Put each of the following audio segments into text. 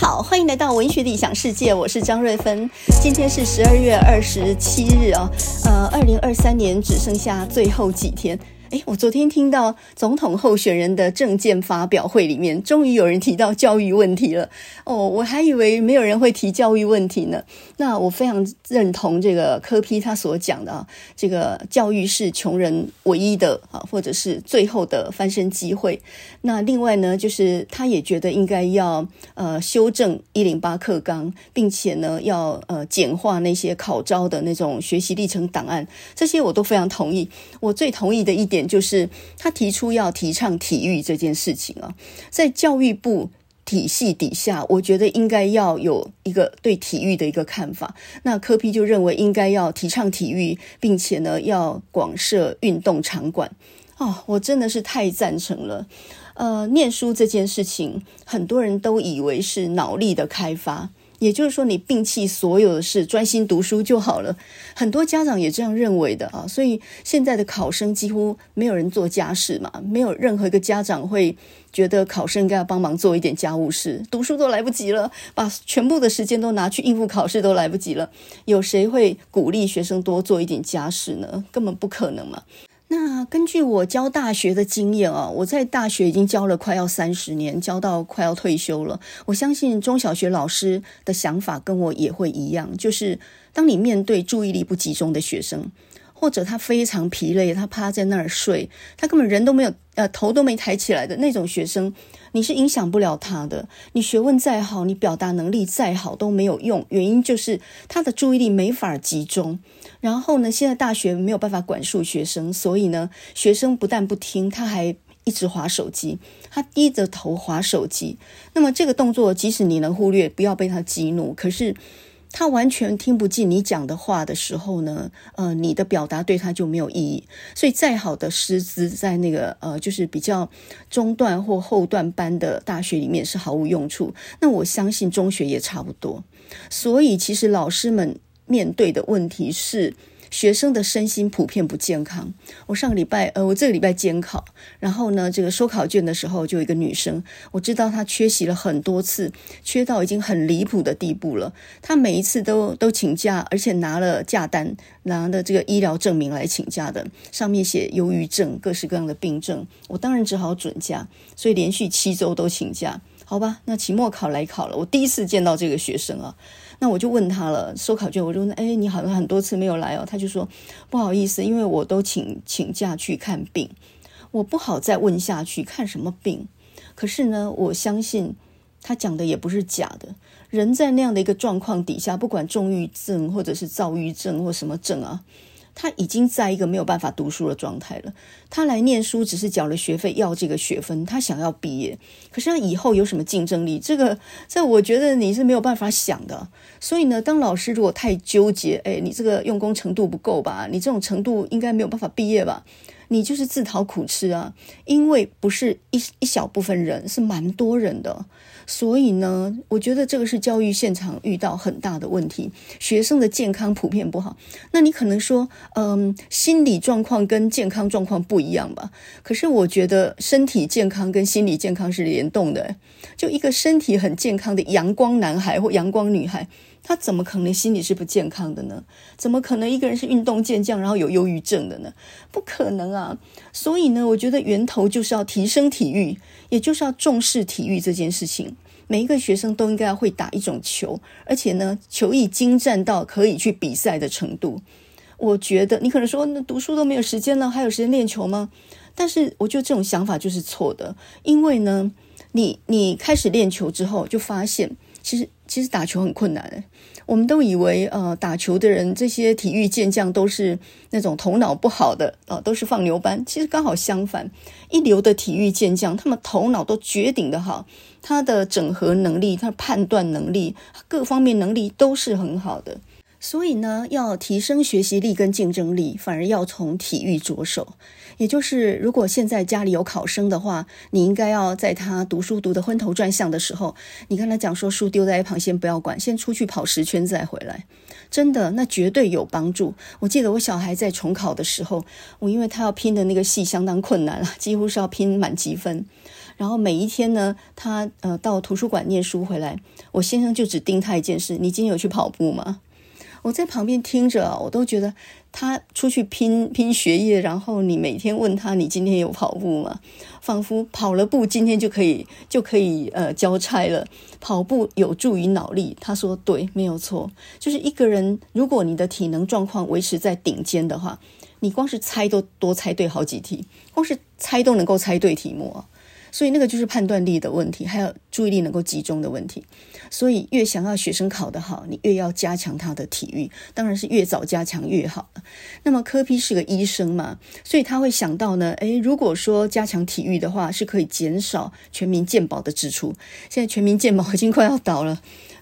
好，欢迎来到文学理想世界，我是张瑞芬。今天是十二月二十七日哦，呃，二零二三年只剩下最后几天。诶，我昨天听到总统候选人的政见发表会里面，终于有人提到教育问题了。哦，我还以为没有人会提教育问题呢。那我非常认同这个柯 P 他所讲的啊，这个教育是穷人唯一的啊，或者是最后的翻身机会。那另外呢，就是他也觉得应该要呃修正一零八课纲，并且呢要呃简化那些考招的那种学习历程档案，这些我都非常同意。我最同意的一点。就是他提出要提倡体育这件事情啊，在教育部体系底下，我觉得应该要有一个对体育的一个看法。那柯 P 就认为应该要提倡体育，并且呢要广设运动场馆。哦，我真的是太赞成了。呃，念书这件事情，很多人都以为是脑力的开发。也就是说，你摒弃所有的事，专心读书就好了。很多家长也这样认为的啊，所以现在的考生几乎没有人做家事嘛，没有任何一个家长会觉得考生应该要帮忙做一点家务事，读书都来不及了，把全部的时间都拿去应付考试都来不及了。有谁会鼓励学生多做一点家事呢？根本不可能嘛。那根据我教大学的经验啊，我在大学已经教了快要三十年，教到快要退休了。我相信中小学老师的想法跟我也会一样，就是当你面对注意力不集中的学生，或者他非常疲累，他趴在那儿睡，他根本人都没有，呃，头都没抬起来的那种学生，你是影响不了他的。你学问再好，你表达能力再好都没有用，原因就是他的注意力没法集中。然后呢，现在大学没有办法管束学生，所以呢，学生不但不听，他还一直划手机，他低着头划手机。那么这个动作，即使你能忽略，不要被他激怒，可是他完全听不进你讲的话的时候呢，呃，你的表达对他就没有意义。所以再好的师资，在那个呃，就是比较中段或后段班的大学里面是毫无用处。那我相信中学也差不多。所以其实老师们。面对的问题是学生的身心普遍不健康。我上个礼拜，呃，我这个礼拜监考，然后呢，这个收考卷的时候，就有一个女生，我知道她缺席了很多次，缺到已经很离谱的地步了。她每一次都都请假，而且拿了假单，拿的这个医疗证明来请假的，上面写忧郁症，各式各样的病症。我当然只好准假，所以连续七周都请假。好吧，那期末考来考了，我第一次见到这个学生啊。那我就问他了，收考卷，我就问，哎，你好像很多次没有来哦。他就说不好意思，因为我都请请假去看病，我不好再问下去，看什么病？可是呢，我相信他讲的也不是假的。人在那样的一个状况底下，不管重郁症或者是躁郁症或什么症啊。他已经在一个没有办法读书的状态了。他来念书只是缴了学费，要这个学分，他想要毕业。可是他以后有什么竞争力？这个，在我觉得你是没有办法想的。所以呢，当老师如果太纠结，哎，你这个用功程度不够吧？你这种程度应该没有办法毕业吧？你就是自讨苦吃啊！因为不是一一小部分人，是蛮多人的。所以呢，我觉得这个是教育现场遇到很大的问题，学生的健康普遍不好。那你可能说，嗯，心理状况跟健康状况不一样吧？可是我觉得身体健康跟心理健康是联动的。就一个身体很健康的阳光男孩或阳光女孩，他怎么可能心理是不健康的呢？怎么可能一个人是运动健将，然后有忧郁症的呢？不可能啊！所以呢，我觉得源头就是要提升体育，也就是要重视体育这件事情。每一个学生都应该要会打一种球，而且呢，球艺精湛到可以去比赛的程度。我觉得你可能说，那读书都没有时间了，还有时间练球吗？但是我觉得这种想法就是错的，因为呢，你你开始练球之后，就发现其实其实打球很困难。我们都以为，呃，打球的人这些体育健将都是那种头脑不好的，呃，都是放牛班。其实刚好相反，一流的体育健将，他们头脑都绝顶的好，他的整合能力、他的判断能力、各方面能力都是很好的。所以呢，要提升学习力跟竞争力，反而要从体育着手。也就是，如果现在家里有考生的话，你应该要在他读书读得昏头转向的时候，你跟他讲说，书丢在一旁，先不要管，先出去跑十圈再回来。真的，那绝对有帮助。我记得我小孩在重考的时候，我因为他要拼的那个戏相当困难了，几乎是要拼满级分。然后每一天呢，他呃到图书馆念书回来，我先生就只盯他一件事：你今天有去跑步吗？我在旁边听着，我都觉得他出去拼拼学业，然后你每天问他，你今天有跑步吗？仿佛跑了步，今天就可以就可以呃交差了。跑步有助于脑力，他说对，没有错。就是一个人，如果你的体能状况维持在顶尖的话，你光是猜都多猜对好几题，光是猜都能够猜对题目。所以那个就是判断力的问题，还有注意力能够集中的问题。所以越想要学生考得好，你越要加强他的体育，当然是越早加强越好。那么科批是个医生嘛，所以他会想到呢，诶，如果说加强体育的话，是可以减少全民健保的支出。现在全民健保已经快要倒了。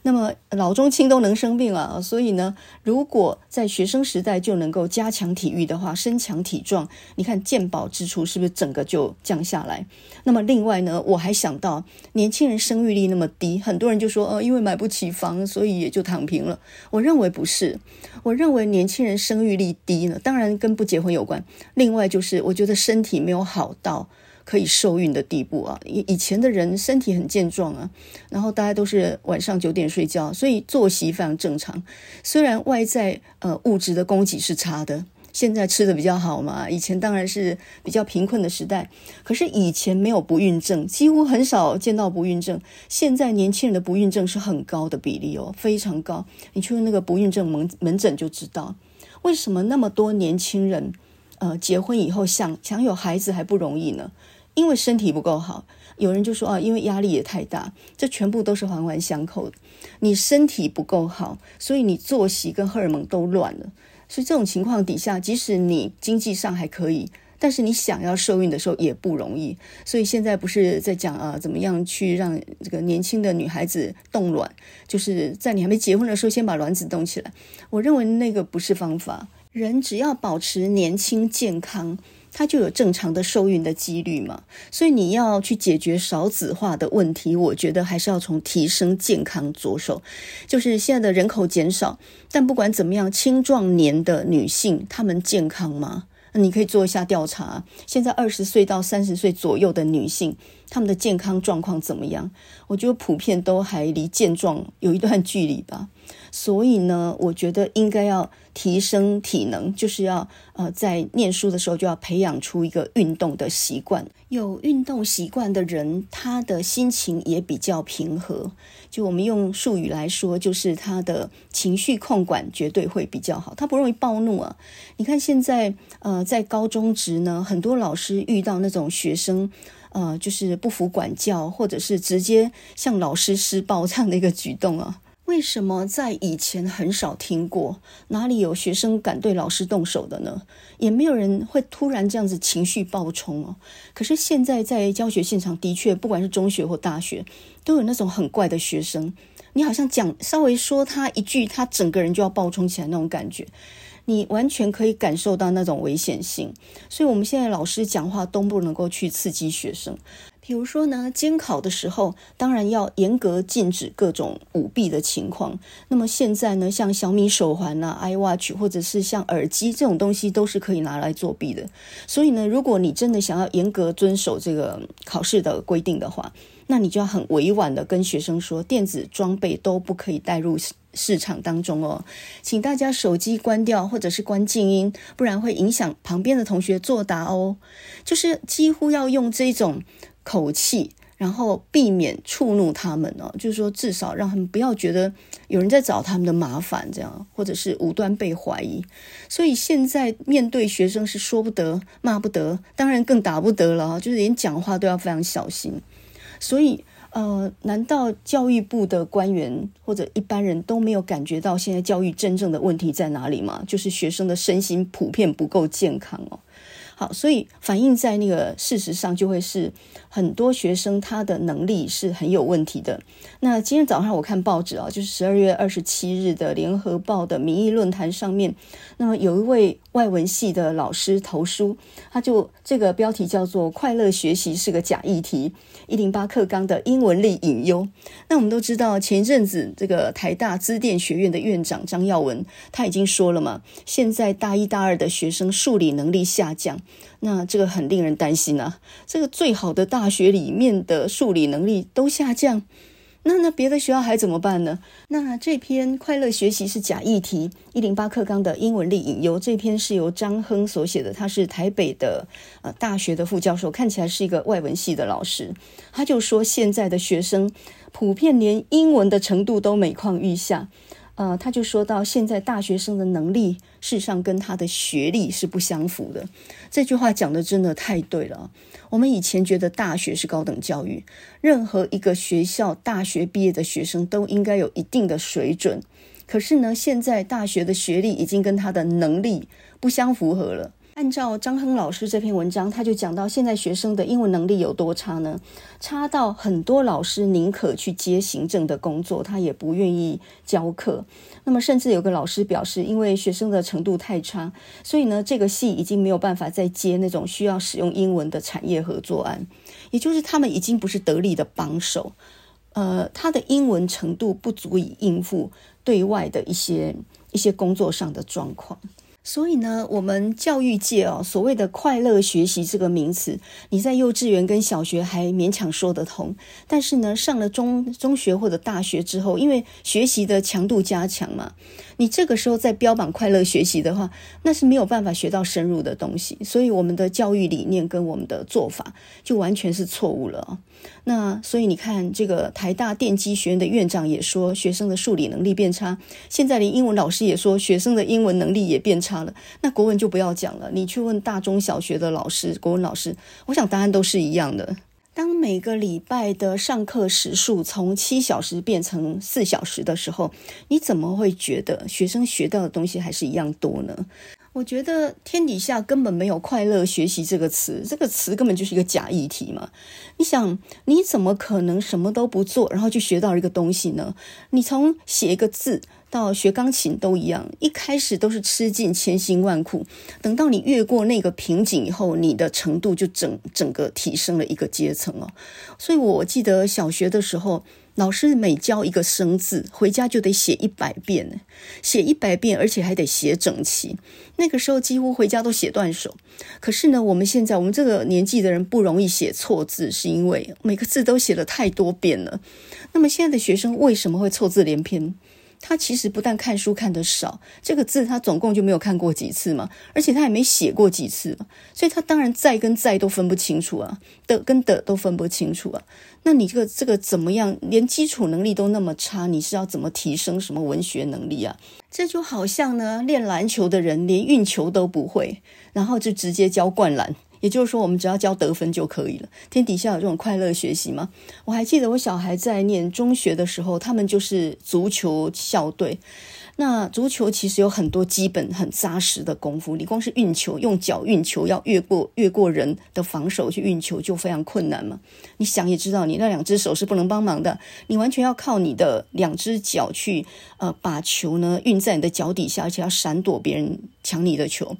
那么老中青都能生病了，所以呢，如果在学生时代就能够加强体育的话，身强体壮，你看健保支出是不是整个就降下来？那么另外呢，我还想到年轻人生育率那么低，很多人就说，呃，因为买不起房，所以也就躺平了。我认为不是，我认为年轻人生育率低呢，当然跟不结婚有关，另外就是我觉得身体没有好到。可以受孕的地步啊！以以前的人身体很健壮啊，然后大家都是晚上九点睡觉，所以作息非常正常。虽然外在呃物质的供给是差的，现在吃的比较好嘛。以前当然是比较贫困的时代，可是以前没有不孕症，几乎很少见到不孕症。现在年轻人的不孕症是很高的比例哦，非常高。你去那个不孕症门门诊就知道，为什么那么多年轻人呃结婚以后想想有孩子还不容易呢？因为身体不够好，有人就说啊，因为压力也太大，这全部都是环环相扣的。你身体不够好，所以你作息跟荷尔蒙都乱了。所以这种情况底下，即使你经济上还可以，但是你想要受孕的时候也不容易。所以现在不是在讲啊，怎么样去让这个年轻的女孩子冻卵，就是在你还没结婚的时候先把卵子冻起来。我认为那个不是方法。人只要保持年轻健康。它就有正常的受孕的几率嘛，所以你要去解决少子化的问题，我觉得还是要从提升健康着手。就是现在的人口减少，但不管怎么样，青壮年的女性她们健康吗？你可以做一下调查，现在二十岁到三十岁左右的女性，他们的健康状况怎么样？我觉得普遍都还离健壮有一段距离吧。所以呢，我觉得应该要提升体能，就是要呃，在念书的时候就要培养出一个运动的习惯。有运动习惯的人，他的心情也比较平和。就我们用术语来说，就是他的情绪控管绝对会比较好，他不容易暴怒啊。你看现在呃，在高中职呢，很多老师遇到那种学生呃，就是不服管教，或者是直接向老师施暴这样的一个举动啊。为什么在以前很少听过？哪里有学生敢对老师动手的呢？也没有人会突然这样子情绪爆冲哦。可是现在在教学现场，的确，不管是中学或大学，都有那种很怪的学生。你好像讲稍微说他一句，他整个人就要爆冲起来那种感觉，你完全可以感受到那种危险性。所以，我们现在老师讲话都不能够去刺激学生。比如说呢，监考的时候，当然要严格禁止各种舞弊的情况。那么现在呢，像小米手环啊、iWatch，或者是像耳机这种东西，都是可以拿来作弊的。所以呢，如果你真的想要严格遵守这个考试的规定的话，那你就要很委婉的跟学生说，电子装备都不可以带入市场当中哦。请大家手机关掉，或者是关静音，不然会影响旁边的同学作答哦。就是几乎要用这种。口气，然后避免触怒他们哦，就是说至少让他们不要觉得有人在找他们的麻烦，这样或者是无端被怀疑。所以现在面对学生是说不得、骂不得，当然更打不得了，就是连讲话都要非常小心。所以呃，难道教育部的官员或者一般人都没有感觉到现在教育真正的问题在哪里吗？就是学生的身心普遍不够健康哦。好，所以反映在那个事实上，就会是很多学生他的能力是很有问题的。那今天早上我看报纸啊，就是十二月二十七日的《联合报》的民意论坛上面，那么有一位外文系的老师投书，他就这个标题叫做“快乐学习是个假议题”，一零八课纲的英文力隐忧。那我们都知道，前一阵子这个台大资电学院的院长张耀文他已经说了嘛，现在大一大二的学生数理能力下降。那这个很令人担心啊！这个最好的大学里面的数理能力都下降，那那别的学校还怎么办呢？那这篇《快乐学习是假议题》一零八课纲的英文力隐忧，这篇是由张亨所写的，他是台北的呃大学的副教授，看起来是一个外文系的老师，他就说现在的学生普遍连英文的程度都每况愈下。呃，他就说到，现在大学生的能力，事实上跟他的学历是不相符的。这句话讲的真的太对了。我们以前觉得大学是高等教育，任何一个学校大学毕业的学生都应该有一定的水准。可是呢，现在大学的学历已经跟他的能力不相符合了。按照张亨老师这篇文章，他就讲到现在学生的英文能力有多差呢？差到很多老师宁可去接行政的工作，他也不愿意教课。那么，甚至有个老师表示，因为学生的程度太差，所以呢，这个系已经没有办法再接那种需要使用英文的产业合作案，也就是他们已经不是得力的帮手。呃，他的英文程度不足以应付对外的一些一些工作上的状况。所以呢，我们教育界哦，所谓的快乐学习这个名词，你在幼稚园跟小学还勉强说得通，但是呢，上了中中学或者大学之后，因为学习的强度加强嘛，你这个时候再标榜快乐学习的话，那是没有办法学到深入的东西。所以我们的教育理念跟我们的做法就完全是错误了。那所以你看，这个台大电机学院的院长也说，学生的数理能力变差。现在连英文老师也说，学生的英文能力也变差了。那国文就不要讲了，你去问大中小学的老师，国文老师，我想答案都是一样的。当每个礼拜的上课时数从七小时变成四小时的时候，你怎么会觉得学生学到的东西还是一样多呢？我觉得天底下根本没有快乐学习这个词，这个词根本就是一个假议题嘛。你想，你怎么可能什么都不做，然后就学到一个东西呢？你从写一个字到学钢琴都一样，一开始都是吃尽千辛万苦，等到你越过那个瓶颈以后，你的程度就整整个提升了一个阶层哦。所以我记得小学的时候。老师每教一个生字，回家就得写一百遍，写一百遍，而且还得写整齐。那个时候几乎回家都写断手。可是呢，我们现在我们这个年纪的人不容易写错字，是因为每个字都写了太多遍了。那么现在的学生为什么会错字连篇？他其实不但看书看得少，这个字他总共就没有看过几次嘛，而且他也没写过几次，所以他当然在跟在都分不清楚啊，的跟的都分不清楚啊。那你这个这个怎么样？连基础能力都那么差，你是要怎么提升什么文学能力啊？这就好像呢，练篮球的人连运球都不会，然后就直接教灌篮。也就是说，我们只要教得分就可以了。天底下有这种快乐学习吗？我还记得我小孩在念中学的时候，他们就是足球校队。那足球其实有很多基本很扎实的功夫，你光是运球，用脚运球，要越过越过人的防守去运球，就非常困难嘛。你想也知道，你那两只手是不能帮忙的，你完全要靠你的两只脚去呃把球呢运在你的脚底下，而且要闪躲别人抢你的球。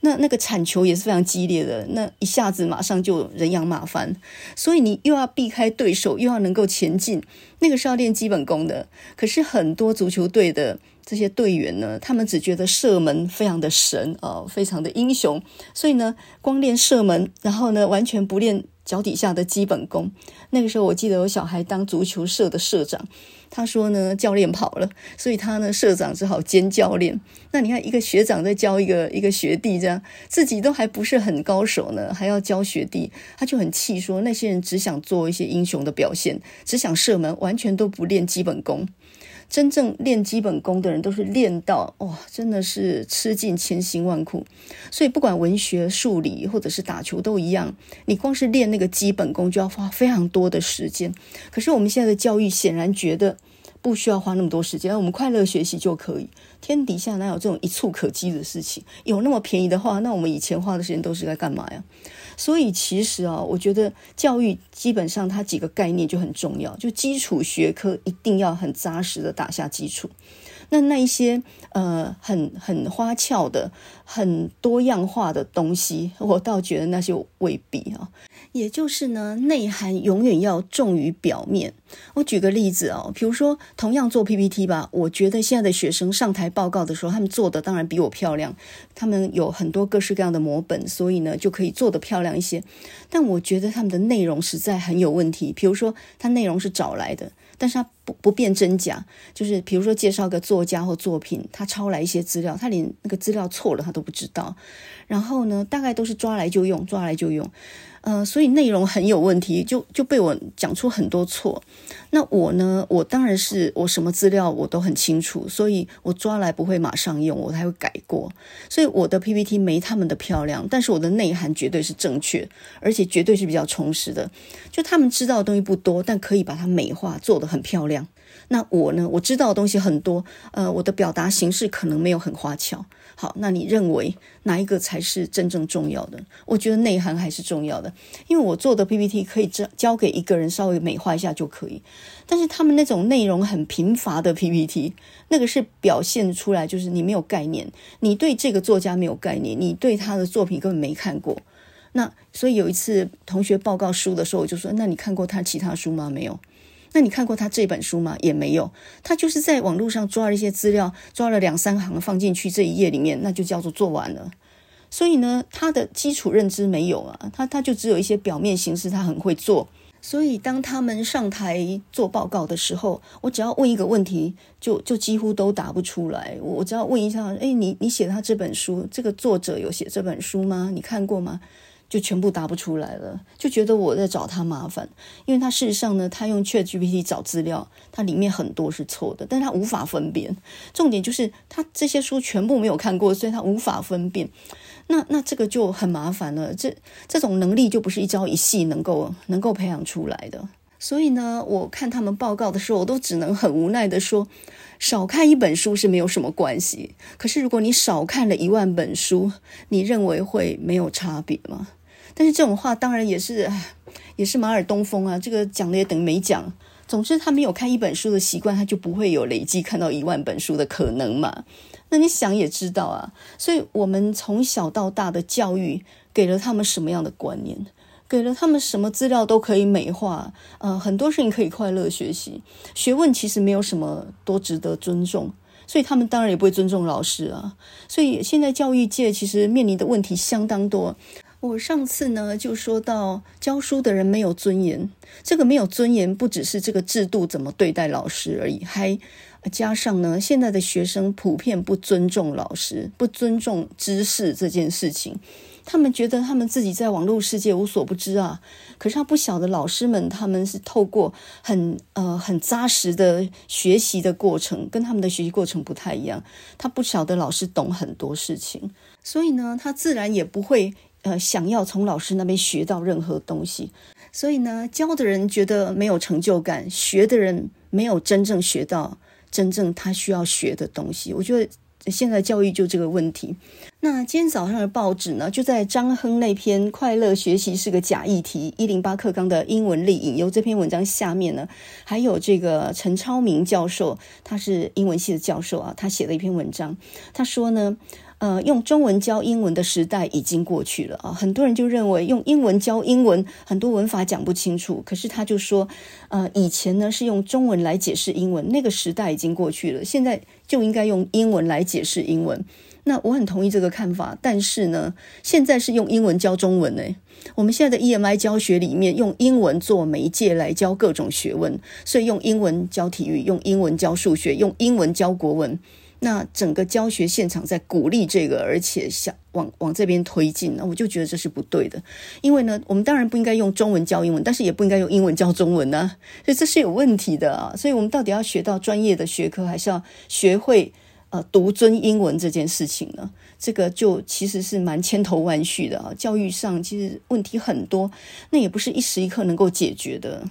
那那个铲球也是非常激烈的，那一下子马上就人仰马翻，所以你又要避开对手，又要能够前进，那个是要练基本功的。可是很多足球队的这些队员呢，他们只觉得射门非常的神啊、哦，非常的英雄，所以呢，光练射门，然后呢，完全不练脚底下的基本功。那个时候我记得有小孩当足球社的社长。他说呢，教练跑了，所以他呢，社长只好兼教练。那你看，一个学长在教一个一个学弟，这样自己都还不是很高手呢，还要教学弟，他就很气，说那些人只想做一些英雄的表现，只想射门，完全都不练基本功。真正练基本功的人，都是练到哇，真的是吃尽千辛万苦。所以不管文学、数理或者是打球都一样，你光是练那个基本功就要花非常多的时间。可是我们现在的教育显然觉得不需要花那么多时间，我们快乐学习就可以。天底下哪有这种一触可及的事情？有那么便宜的话，那我们以前花的时间都是在干嘛呀？所以其实啊，我觉得教育基本上它几个概念就很重要，就基础学科一定要很扎实的打下基础。那那一些呃很很花俏的、很多样化的东西，我倒觉得那些未必啊。也就是呢，内涵永远要重于表面。我举个例子哦，比如说同样做 PPT 吧，我觉得现在的学生上台报告的时候，他们做的当然比我漂亮，他们有很多各式各样的模本，所以呢就可以做得漂亮一些。但我觉得他们的内容实在很有问题，比如说他内容是找来的。但是他不不辨真假，就是比如说介绍个作家或作品，他抄来一些资料，他连那个资料错了他都不知道。然后呢，大概都是抓来就用，抓来就用。呃，所以内容很有问题，就就被我讲出很多错。那我呢，我当然是我什么资料我都很清楚，所以我抓来不会马上用，我还会改过。所以我的 PPT 没他们的漂亮，但是我的内涵绝对是正确，而且绝对是比较充实的。就他们知道的东西不多，但可以把它美化，做得很漂亮。那我呢，我知道的东西很多，呃，我的表达形式可能没有很花俏。好，那你认为哪一个才是真正重要的？我觉得内涵还是重要的，因为我做的 PPT 可以交交给一个人稍微美化一下就可以，但是他们那种内容很贫乏的 PPT，那个是表现出来就是你没有概念，你对这个作家没有概念，你对他的作品根本没看过。那所以有一次同学报告书的时候，我就说：“那你看过他其他书吗？”没有。那你看过他这本书吗？也没有，他就是在网络上抓了一些资料，抓了两三行放进去这一页里面，那就叫做做完了。所以呢，他的基础认知没有啊，他他就只有一些表面形式，他很会做。所以当他们上台做报告的时候，我只要问一个问题，就就几乎都答不出来。我只要问一下，诶，你你写他这本书，这个作者有写这本书吗？你看过吗？就全部答不出来了，就觉得我在找他麻烦，因为他事实上呢，他用 ChatGPT 找资料，它里面很多是错的，但他无法分辨。重点就是他这些书全部没有看过，所以他无法分辨。那那这个就很麻烦了，这这种能力就不是一朝一夕能够能够培养出来的。所以呢，我看他们报告的时候，我都只能很无奈的说，少看一本书是没有什么关系。可是如果你少看了一万本书，你认为会没有差别吗？但是这种话当然也是，也是马耳东风啊。这个讲的也等于没讲。总之，他没有看一本书的习惯，他就不会有累积看到一万本书的可能嘛。那你想也知道啊。所以，我们从小到大的教育给了他们什么样的观念？给了他们什么资料都可以美化，呃，很多事情可以快乐学习。学问其实没有什么多值得尊重，所以他们当然也不会尊重老师啊。所以，现在教育界其实面临的问题相当多。我上次呢就说到教书的人没有尊严，这个没有尊严不只是这个制度怎么对待老师而已，还加上呢现在的学生普遍不尊重老师，不尊重知识这件事情，他们觉得他们自己在网络世界无所不知啊，可是他不晓得老师们他们是透过很呃很扎实的学习的过程，跟他们的学习过程不太一样，他不晓得老师懂很多事情，所以呢他自然也不会。呃，想要从老师那边学到任何东西，所以呢，教的人觉得没有成就感，学的人没有真正学到真正他需要学的东西。我觉得现在教育就这个问题。那今天早上的报纸呢，就在张亨那篇《快乐学习是个假议题》一零八课纲的英文例引由这篇文章下面呢，还有这个陈超明教授，他是英文系的教授啊，他写了一篇文章，他说呢。呃，用中文教英文的时代已经过去了啊！很多人就认为用英文教英文，很多文法讲不清楚。可是他就说，呃，以前呢是用中文来解释英文，那个时代已经过去了，现在就应该用英文来解释英文。那我很同意这个看法，但是呢，现在是用英文教中文呢。我们现在的 EMI 教学里面用英文做媒介来教各种学问，所以用英文教体育，用英文教数学，用英文教国文。那整个教学现场在鼓励这个，而且想往往这边推进，那我就觉得这是不对的。因为呢，我们当然不应该用中文教英文，但是也不应该用英文教中文呢，所以这是有问题的啊。所以我们到底要学到专业的学科，还是要学会呃独尊英文这件事情呢？这个就其实是蛮千头万绪的啊。教育上其实问题很多，那也不是一时一刻能够解决的。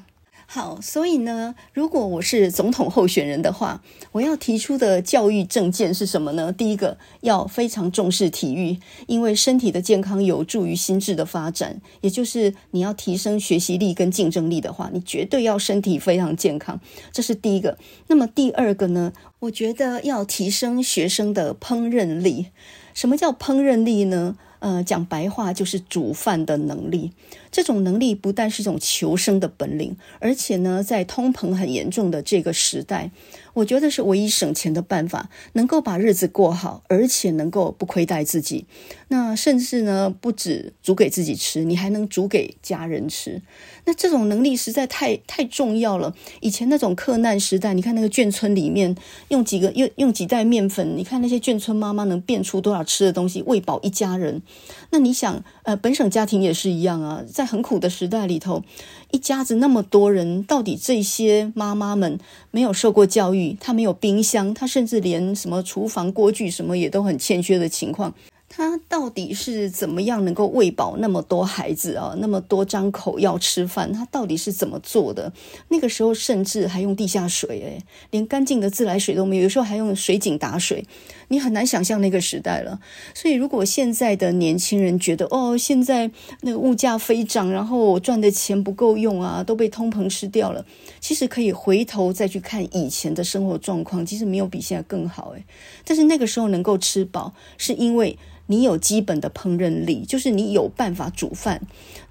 好，所以呢，如果我是总统候选人的话，我要提出的教育政见是什么呢？第一个，要非常重视体育，因为身体的健康有助于心智的发展。也就是你要提升学习力跟竞争力的话，你绝对要身体非常健康，这是第一个。那么第二个呢？我觉得要提升学生的烹饪力。什么叫烹饪力呢？呃，讲白话就是煮饭的能力。这种能力不但是一种求生的本领，而且呢，在通膨很严重的这个时代，我觉得是唯一省钱的办法，能够把日子过好，而且能够不亏待自己。那甚至呢，不止煮给自己吃，你还能煮给家人吃。那这种能力实在太太重要了。以前那种克难时代，你看那个眷村里面，用几个用用几袋面粉，你看那些眷村妈妈能变出多少吃的东西，喂饱一家人。那你想，呃，本省家庭也是一样啊，在很苦的时代里头，一家子那么多人，到底这些妈妈们没有受过教育，她没有冰箱，她甚至连什么厨房锅具什么也都很欠缺的情况。她到底是怎么样能够喂饱那么多孩子啊？那么多张口要吃饭，她到底是怎么做的？那个时候甚至还用地下水，诶，连干净的自来水都没有，有时候还用水井打水，你很难想象那个时代了。所以，如果现在的年轻人觉得哦，现在那个物价飞涨，然后我赚的钱不够用啊，都被通膨吃掉了，其实可以回头再去看以前的生活状况，其实没有比现在更好，诶，但是那个时候能够吃饱，是因为。你有基本的烹饪力，就是你有办法煮饭。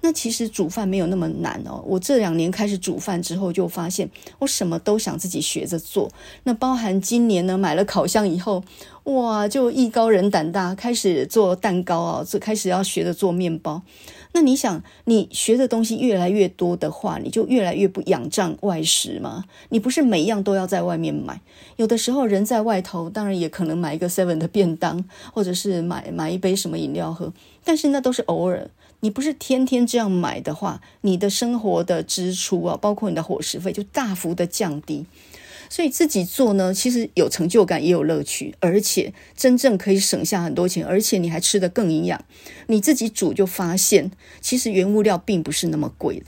那其实煮饭没有那么难哦。我这两年开始煮饭之后，就发现我什么都想自己学着做。那包含今年呢，买了烤箱以后，哇，就艺高人胆大，开始做蛋糕啊，就开始要学着做面包。那你想，你学的东西越来越多的话，你就越来越不仰仗外食吗？你不是每一样都要在外面买，有的时候人在外头，当然也可能买一个 seven 的便当，或者是买买一杯什么饮料喝，但是那都是偶尔。你不是天天这样买的话，你的生活的支出啊，包括你的伙食费，就大幅的降低。所以自己做呢，其实有成就感，也有乐趣，而且真正可以省下很多钱，而且你还吃得更营养。你自己煮就发现，其实原物料并不是那么贵的。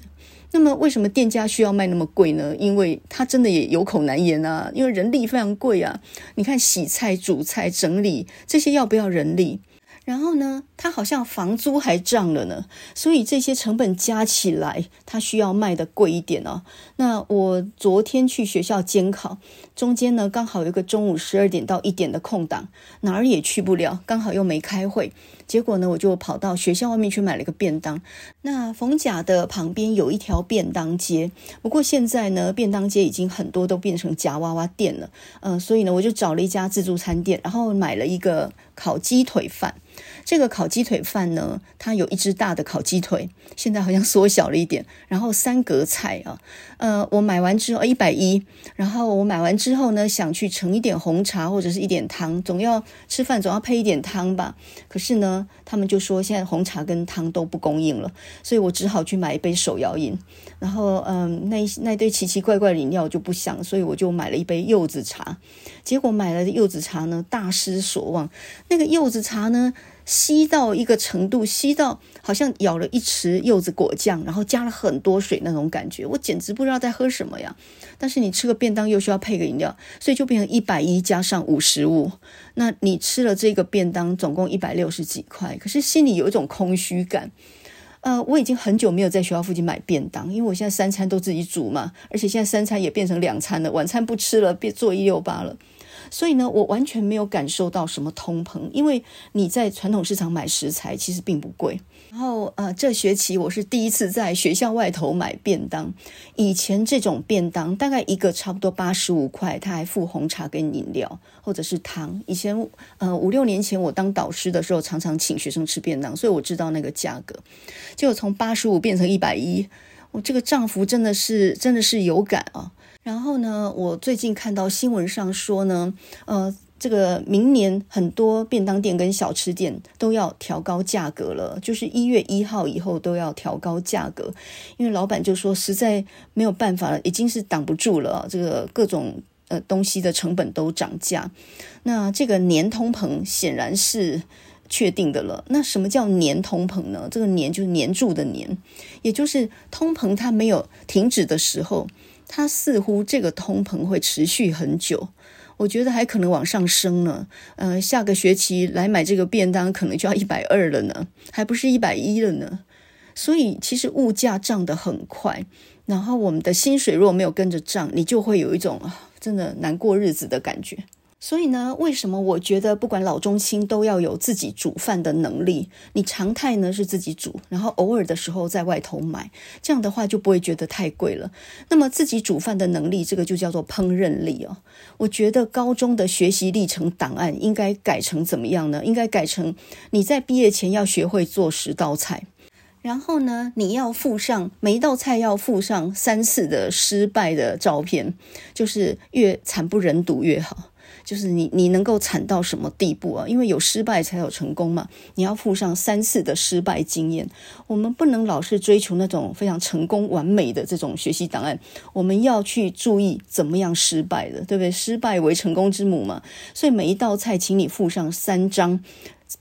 那么为什么店家需要卖那么贵呢？因为他真的也有口难言啊，因为人力非常贵啊。你看洗菜、煮菜、整理这些要不要人力？然后呢，他好像房租还涨了呢，所以这些成本加起来，他需要卖的贵一点哦。那我昨天去学校监考，中间呢刚好有一个中午十二点到一点的空档，哪儿也去不了，刚好又没开会，结果呢我就跑到学校外面去买了个便当。那逢甲的旁边有一条便当街，不过现在呢便当街已经很多都变成夹娃娃店了，嗯、呃，所以呢我就找了一家自助餐店，然后买了一个烤鸡腿饭。这个烤鸡腿饭呢，它有一只大的烤鸡腿，现在好像缩小了一点，然后三格菜啊，呃，我买完之后一百一，然后我买完之后呢，想去盛一点红茶或者是一点汤，总要吃饭总要配一点汤吧。可是呢，他们就说现在红茶跟汤都不供应了，所以我只好去买一杯手摇饮。然后，嗯、那那堆奇奇怪怪的饮料我就不想，所以我就买了一杯柚子茶。结果买了的柚子茶呢，大失所望。那个柚子茶呢，稀到一个程度，稀到好像舀了一匙柚子果酱，然后加了很多水那种感觉，我简直不知道在喝什么呀。但是你吃个便当又需要配个饮料，所以就变成一百一加上五十五。那你吃了这个便当，总共一百六十几块，可是心里有一种空虚感。呃，我已经很久没有在学校附近买便当，因为我现在三餐都自己煮嘛，而且现在三餐也变成两餐了，晚餐不吃了，别做一六八了。所以呢，我完全没有感受到什么通膨，因为你在传统市场买食材其实并不贵。然后呃，这学期我是第一次在学校外头买便当。以前这种便当大概一个差不多八十五块，他还附红茶跟饮料或者是汤。以前呃五六年前我当导师的时候，常常请学生吃便当，所以我知道那个价格。结果从八十五变成一百一，我这个涨幅真的是真的是有感啊。然后呢，我最近看到新闻上说呢，呃，这个明年很多便当店跟小吃店都要调高价格了，就是一月一号以后都要调高价格，因为老板就说实在没有办法了，已经是挡不住了，这个各种呃东西的成本都涨价，那这个年通膨显然是。确定的了。那什么叫年通膨呢？这个年就是黏住的黏，也就是通膨它没有停止的时候，它似乎这个通膨会持续很久。我觉得还可能往上升呢。呃，下个学期来买这个便当可能就要一百二了呢，还不是一百一了呢。所以其实物价涨得很快，然后我们的薪水如果没有跟着涨，你就会有一种，真的难过日子的感觉。所以呢，为什么我觉得不管老中青都要有自己煮饭的能力？你常态呢是自己煮，然后偶尔的时候在外头买，这样的话就不会觉得太贵了。那么自己煮饭的能力，这个就叫做烹饪力哦。我觉得高中的学习历程档案应该改成怎么样呢？应该改成你在毕业前要学会做十道菜，然后呢，你要附上每一道菜要附上三次的失败的照片，就是越惨不忍睹越好。就是你，你能够惨到什么地步啊？因为有失败才有成功嘛。你要附上三次的失败经验。我们不能老是追求那种非常成功完美的这种学习档案。我们要去注意怎么样失败的，对不对？失败为成功之母嘛。所以每一道菜，请你附上三张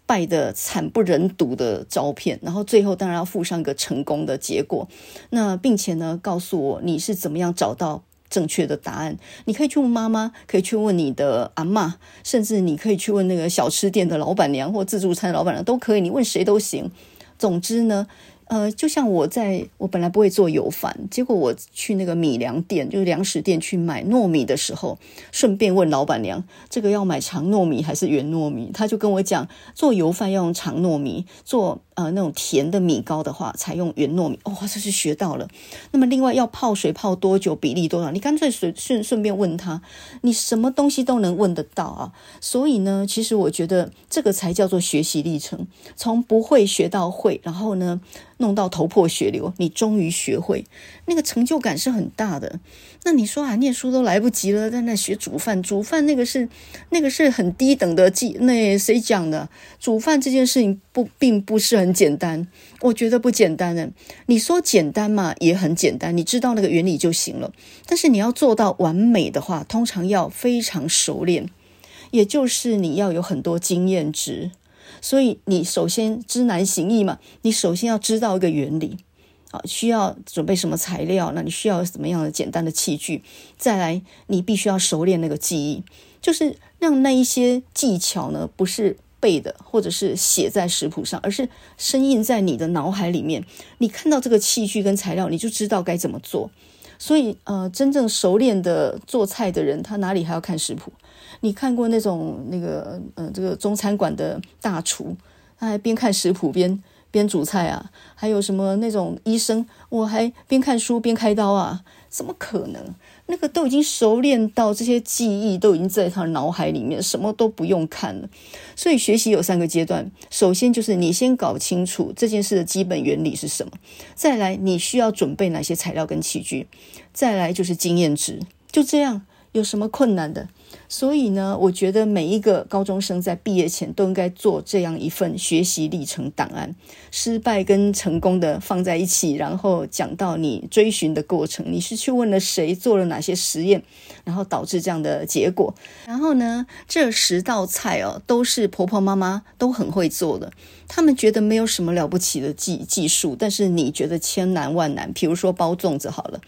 败得惨不忍睹的照片，然后最后当然要附上一个成功的结果。那并且呢，告诉我你是怎么样找到。正确的答案，你可以去问妈妈，可以去问你的阿嬷，甚至你可以去问那个小吃店的老板娘或自助餐的老板娘，都可以，你问谁都行。总之呢。呃，就像我在我本来不会做油饭，结果我去那个米粮店，就是粮食店去买糯米的时候，顺便问老板娘，这个要买长糯米还是圆糯米？他就跟我讲，做油饭要用长糯米，做呃那种甜的米糕的话，采用圆糯米。哦，这是学到了。那么另外要泡水泡多久，比例多少？你干脆随顺顺便问他，你什么东西都能问得到啊。所以呢，其实我觉得这个才叫做学习历程，从不会学到会，然后呢，弄到头破血流，你终于学会，那个成就感是很大的。那你说啊，念书都来不及了，在那学煮饭，煮饭那个是那个是很低等的技，那谁讲的？煮饭这件事情不并不是很简单，我觉得不简单的。你说简单嘛，也很简单，你知道那个原理就行了。但是你要做到完美的话，通常要非常熟练，也就是你要有很多经验值。所以你首先知难行易嘛，你首先要知道一个原理，啊，需要准备什么材料？那你需要什么样的简单的器具？再来，你必须要熟练那个记忆，就是让那一些技巧呢，不是背的，或者是写在食谱上，而是深印在你的脑海里面。你看到这个器具跟材料，你就知道该怎么做。所以，呃，真正熟练的做菜的人，他哪里还要看食谱？你看过那种那个呃，这个中餐馆的大厨，他还边看食谱边边煮菜啊？还有什么那种医生，我还边看书边开刀啊？怎么可能？那个都已经熟练到这些记忆都已经在他脑海里面，什么都不用看了。所以学习有三个阶段，首先就是你先搞清楚这件事的基本原理是什么，再来你需要准备哪些材料跟器具，再来就是经验值，就这样，有什么困难的？所以呢，我觉得每一个高中生在毕业前都应该做这样一份学习历程档案，失败跟成功的放在一起，然后讲到你追寻的过程，你是去问了谁，做了哪些实验，然后导致这样的结果。然后呢，这十道菜哦，都是婆婆妈妈都很会做的，他们觉得没有什么了不起的技技术，但是你觉得千难万难。比如说包粽子好了。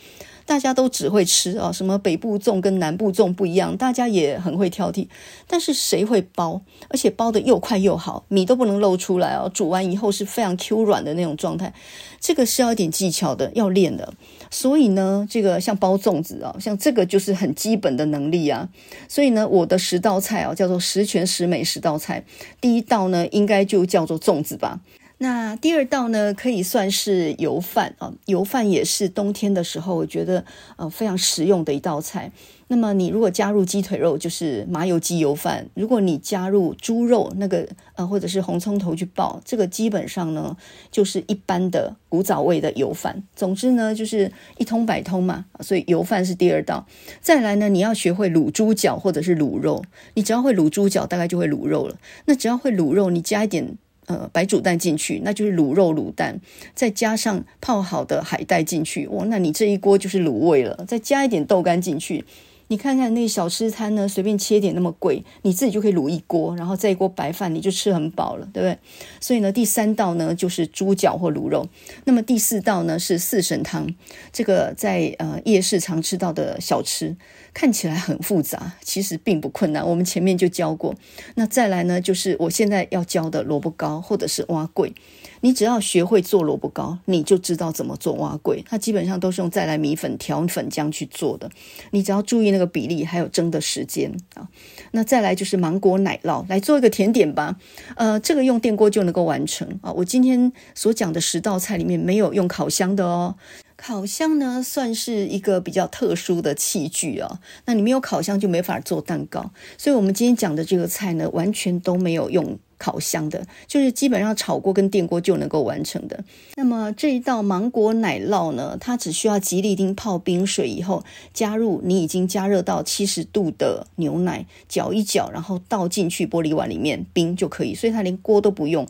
大家都只会吃啊，什么北部粽跟南部粽不一样，大家也很会挑剔，但是谁会包？而且包得又快又好，米都不能露出来哦，煮完以后是非常 Q 软的那种状态，这个是要一点技巧的，要练的。所以呢，这个像包粽子啊，像这个就是很基本的能力啊。所以呢，我的十道菜啊，叫做十全十美十道菜，第一道呢，应该就叫做粽子吧。那第二道呢，可以算是油饭啊，油饭也是冬天的时候，我觉得呃非常实用的一道菜。那么你如果加入鸡腿肉，就是麻油鸡油饭；如果你加入猪肉，那个呃或者是红葱头去爆，这个基本上呢就是一般的古早味的油饭。总之呢，就是一通百通嘛。所以油饭是第二道。再来呢，你要学会卤猪脚或者是卤肉，你只要会卤猪脚，大概就会卤肉了。那只要会卤肉，你加一点。呃，白煮蛋进去，那就是卤肉卤蛋，再加上泡好的海带进去，哇，那你这一锅就是卤味了。再加一点豆干进去，你看看那小吃摊呢，随便切点那么贵，你自己就可以卤一锅，然后再一锅白饭，你就吃很饱了，对不对？所以呢，第三道呢就是猪脚或卤肉。那么第四道呢是四神汤，这个在呃夜市常吃到的小吃，看起来很复杂，其实并不困难。我们前面就教过。那再来呢，就是我现在要教的萝卜糕或者是蛙桂。你只要学会做萝卜糕，你就知道怎么做碗粿。它基本上都是用再来米粉调粉浆去做的。你只要注意那个比例，还有蒸的时间啊。那再来就是芒果奶酪，来做一个甜点吧。呃，这个用电锅就能够完成啊。我今天所讲的十道菜里面没有用烤箱的哦。烤箱呢，算是一个比较特殊的器具啊。那你没有烤箱就没法做蛋糕。所以我们今天讲的这个菜呢，完全都没有用。烤箱的，就是基本上炒锅跟电锅就能够完成的。那么这一道芒果奶酪呢，它只需要吉利丁泡冰水以后，加入你已经加热到七十度的牛奶，搅一搅，然后倒进去玻璃碗里面冰就可以。所以它连锅都不用。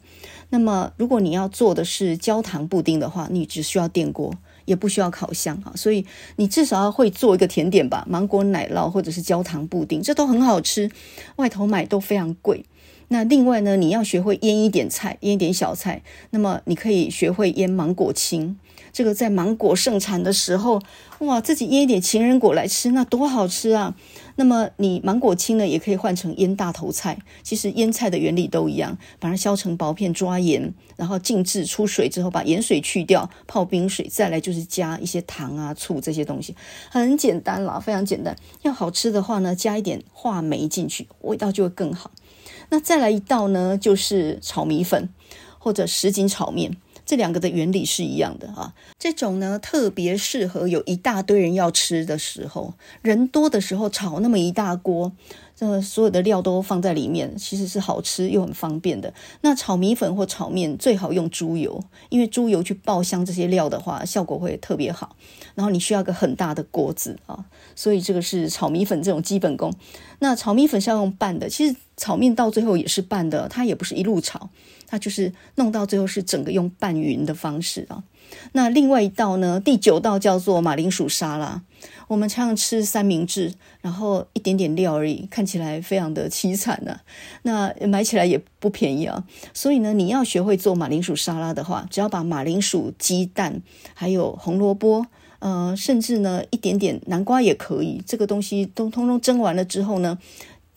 那么如果你要做的是焦糖布丁的话，你只需要电锅，也不需要烤箱啊。所以你至少要会做一个甜点吧，芒果奶酪或者是焦糖布丁，这都很好吃，外头买都非常贵。那另外呢，你要学会腌一点菜，腌一点小菜。那么你可以学会腌芒果青，这个在芒果盛产的时候，哇，自己腌一点情人果来吃，那多好吃啊！那么你芒果青呢，也可以换成腌大头菜。其实腌菜的原理都一样，把它削成薄片，抓盐，然后静置出水之后，把盐水去掉，泡冰水，再来就是加一些糖啊、醋这些东西，很简单啦，非常简单。要好吃的话呢，加一点话梅进去，味道就会更好。那再来一道呢，就是炒米粉或者什锦炒面，这两个的原理是一样的啊。这种呢，特别适合有一大堆人要吃的时候，人多的时候炒那么一大锅。这所有的料都放在里面，其实是好吃又很方便的。那炒米粉或炒面最好用猪油，因为猪油去爆香这些料的话，效果会特别好。然后你需要个很大的锅子啊，所以这个是炒米粉这种基本功。那炒米粉是要用拌的，其实炒面到最后也是拌的，它也不是一路炒，它就是弄到最后是整个用拌匀的方式啊。那另外一道呢，第九道叫做马铃薯沙拉。我们常常吃三明治，然后一点点料而已，看起来非常的凄惨呢、那买起来也不便宜啊。所以呢，你要学会做马铃薯沙拉的话，只要把马铃薯、鸡蛋，还有红萝卜，呃，甚至呢一点点南瓜也可以，这个东西都通通蒸完了之后呢，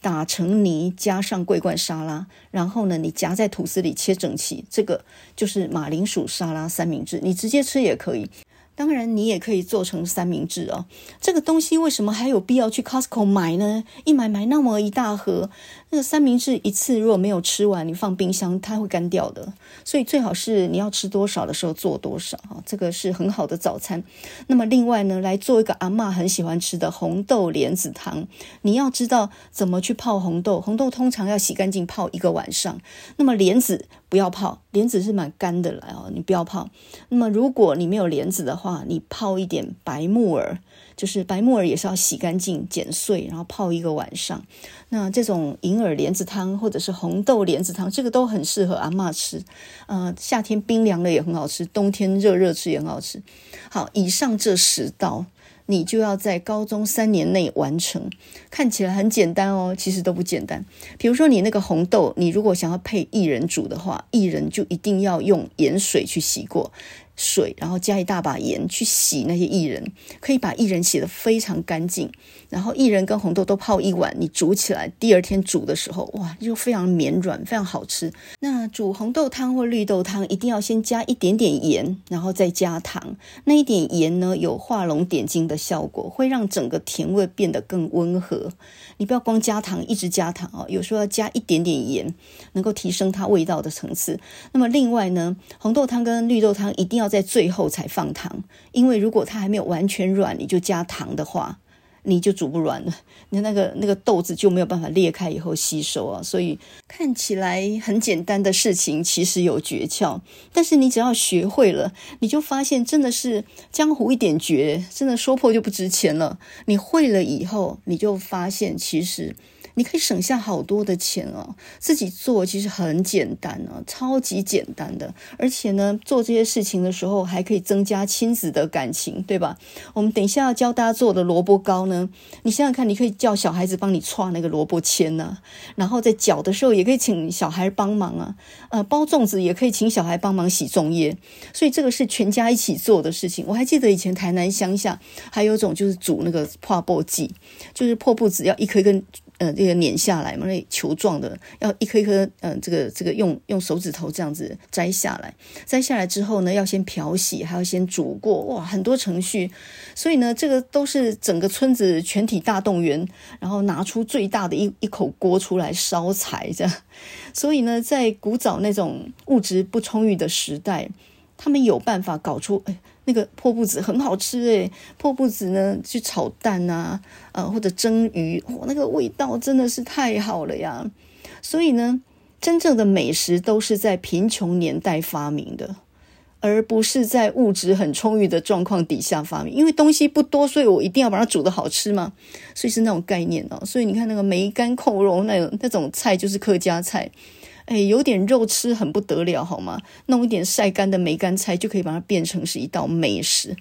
打成泥，加上桂冠沙拉，然后呢，你夹在吐司里切整齐，这个就是马铃薯沙拉三明治。你直接吃也可以。当然，你也可以做成三明治哦。这个东西为什么还有必要去 Costco 买呢？一买买那么一大盒，那个三明治一次如果没有吃完，你放冰箱它会干掉的。所以最好是你要吃多少的时候做多少啊，这个是很好的早餐。那么另外呢，来做一个阿嬷很喜欢吃的红豆莲子汤。你要知道怎么去泡红豆，红豆通常要洗干净泡一个晚上。那么莲子。不要泡，莲子是蛮干的来哦，你不要泡。那么如果你没有莲子的话，你泡一点白木耳，就是白木耳也是要洗干净、剪碎，然后泡一个晚上。那这种银耳莲子汤或者是红豆莲子汤，这个都很适合阿嬷吃。呃，夏天冰凉的也很好吃，冬天热热吃也很好吃。好，以上这十道。你就要在高中三年内完成，看起来很简单哦，其实都不简单。比如说你那个红豆，你如果想要配薏仁煮的话，薏仁就一定要用盐水去洗过。水，然后加一大把盐去洗那些薏仁，可以把薏仁洗得非常干净。然后薏仁跟红豆都泡一碗，你煮起来，第二天煮的时候，哇，就非常绵软，非常好吃。那煮红豆汤或绿豆汤，一定要先加一点点盐，然后再加糖。那一点盐呢，有画龙点睛的效果，会让整个甜味变得更温和。你不要光加糖，一直加糖哦，有时候要加一点点盐，能够提升它味道的层次。那么另外呢，红豆汤跟绿豆汤一定要在最后才放糖，因为如果它还没有完全软，你就加糖的话。你就煮不软了，你那个那个豆子就没有办法裂开以后吸收啊。所以看起来很简单的事情，其实有诀窍。但是你只要学会了，你就发现真的是江湖一点诀，真的说破就不值钱了。你会了以后，你就发现其实你可以省下好多的钱哦。自己做其实很简单啊，超级简单的。而且呢，做这些事情的时候还可以增加亲子的感情，对吧？我们等一下要教大家做的萝卜糕呢，你想想看，你可以叫小孩子帮你串那个萝卜签呐，然后在搅的时候也可以请小孩帮忙啊。呃，包粽子也可以请小孩帮忙洗粽叶，所以这个是全家一起做的事情。我还记得以前台南乡下还有种就是煮那个破布剂，就是破布子要一颗一根。呃，这个碾下来嘛，那球状的，要一颗一颗，嗯、呃，这个这个用用手指头这样子摘下来，摘下来之后呢，要先漂洗，还要先煮过，哇，很多程序。所以呢，这个都是整个村子全体大动员，然后拿出最大的一一口锅出来烧柴，这样。所以呢，在古早那种物质不充裕的时代，他们有办法搞出，那个破布子很好吃诶，破布子呢去炒蛋啊，呃或者蒸鱼，哇，那个味道真的是太好了呀！所以呢，真正的美食都是在贫穷年代发明的，而不是在物质很充裕的状况底下发明。因为东西不多，所以我一定要把它煮得好吃嘛，所以是那种概念哦。所以你看那个梅干扣肉那种那种菜就是客家菜。哎，有点肉吃很不得了，好吗？弄一点晒干的梅干菜就可以把它变成是一道美食。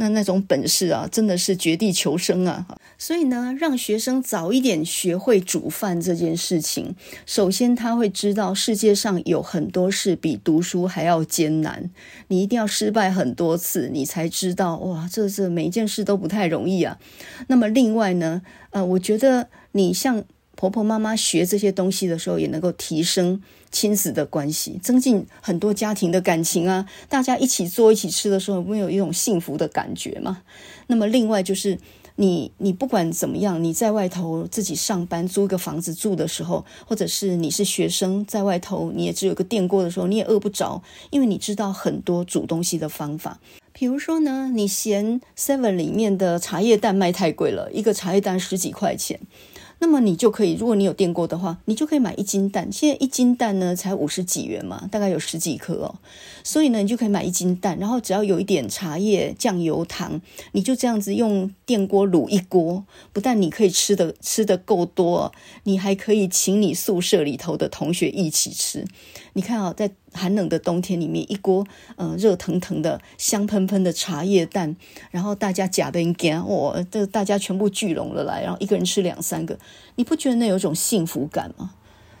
那那种本事啊，真的是绝地求生啊！所以呢，让学生早一点学会煮饭这件事情，首先他会知道世界上有很多事比读书还要艰难。你一定要失败很多次，你才知道哇，这这每一件事都不太容易啊。那么另外呢，呃，我觉得你像。婆婆妈妈学这些东西的时候，也能够提升亲子的关系，增进很多家庭的感情啊！大家一起做、一起吃的时候，会有一种幸福的感觉嘛。那么，另外就是你，你不管怎么样，你在外头自己上班，租一个房子住的时候，或者是你是学生在外头，你也只有个电锅的时候，你也饿不着，因为你知道很多煮东西的方法。比如说呢，你嫌 Seven 里面的茶叶蛋卖太贵了，一个茶叶蛋十几块钱。那么你就可以，如果你有电锅的话，你就可以买一斤蛋。现在一斤蛋呢才五十几元嘛，大概有十几颗哦。所以呢，你就可以买一斤蛋，然后只要有一点茶叶、酱油、糖，你就这样子用电锅卤一锅。不但你可以吃的吃得够多，你还可以请你宿舍里头的同学一起吃。你看啊，在寒冷的冬天里面，一锅嗯、热腾腾的、香喷喷的茶叶蛋，然后大家夹边夹，哇，这大家全部聚拢了来，然后一个人吃两三个，你不觉得那有种幸福感吗？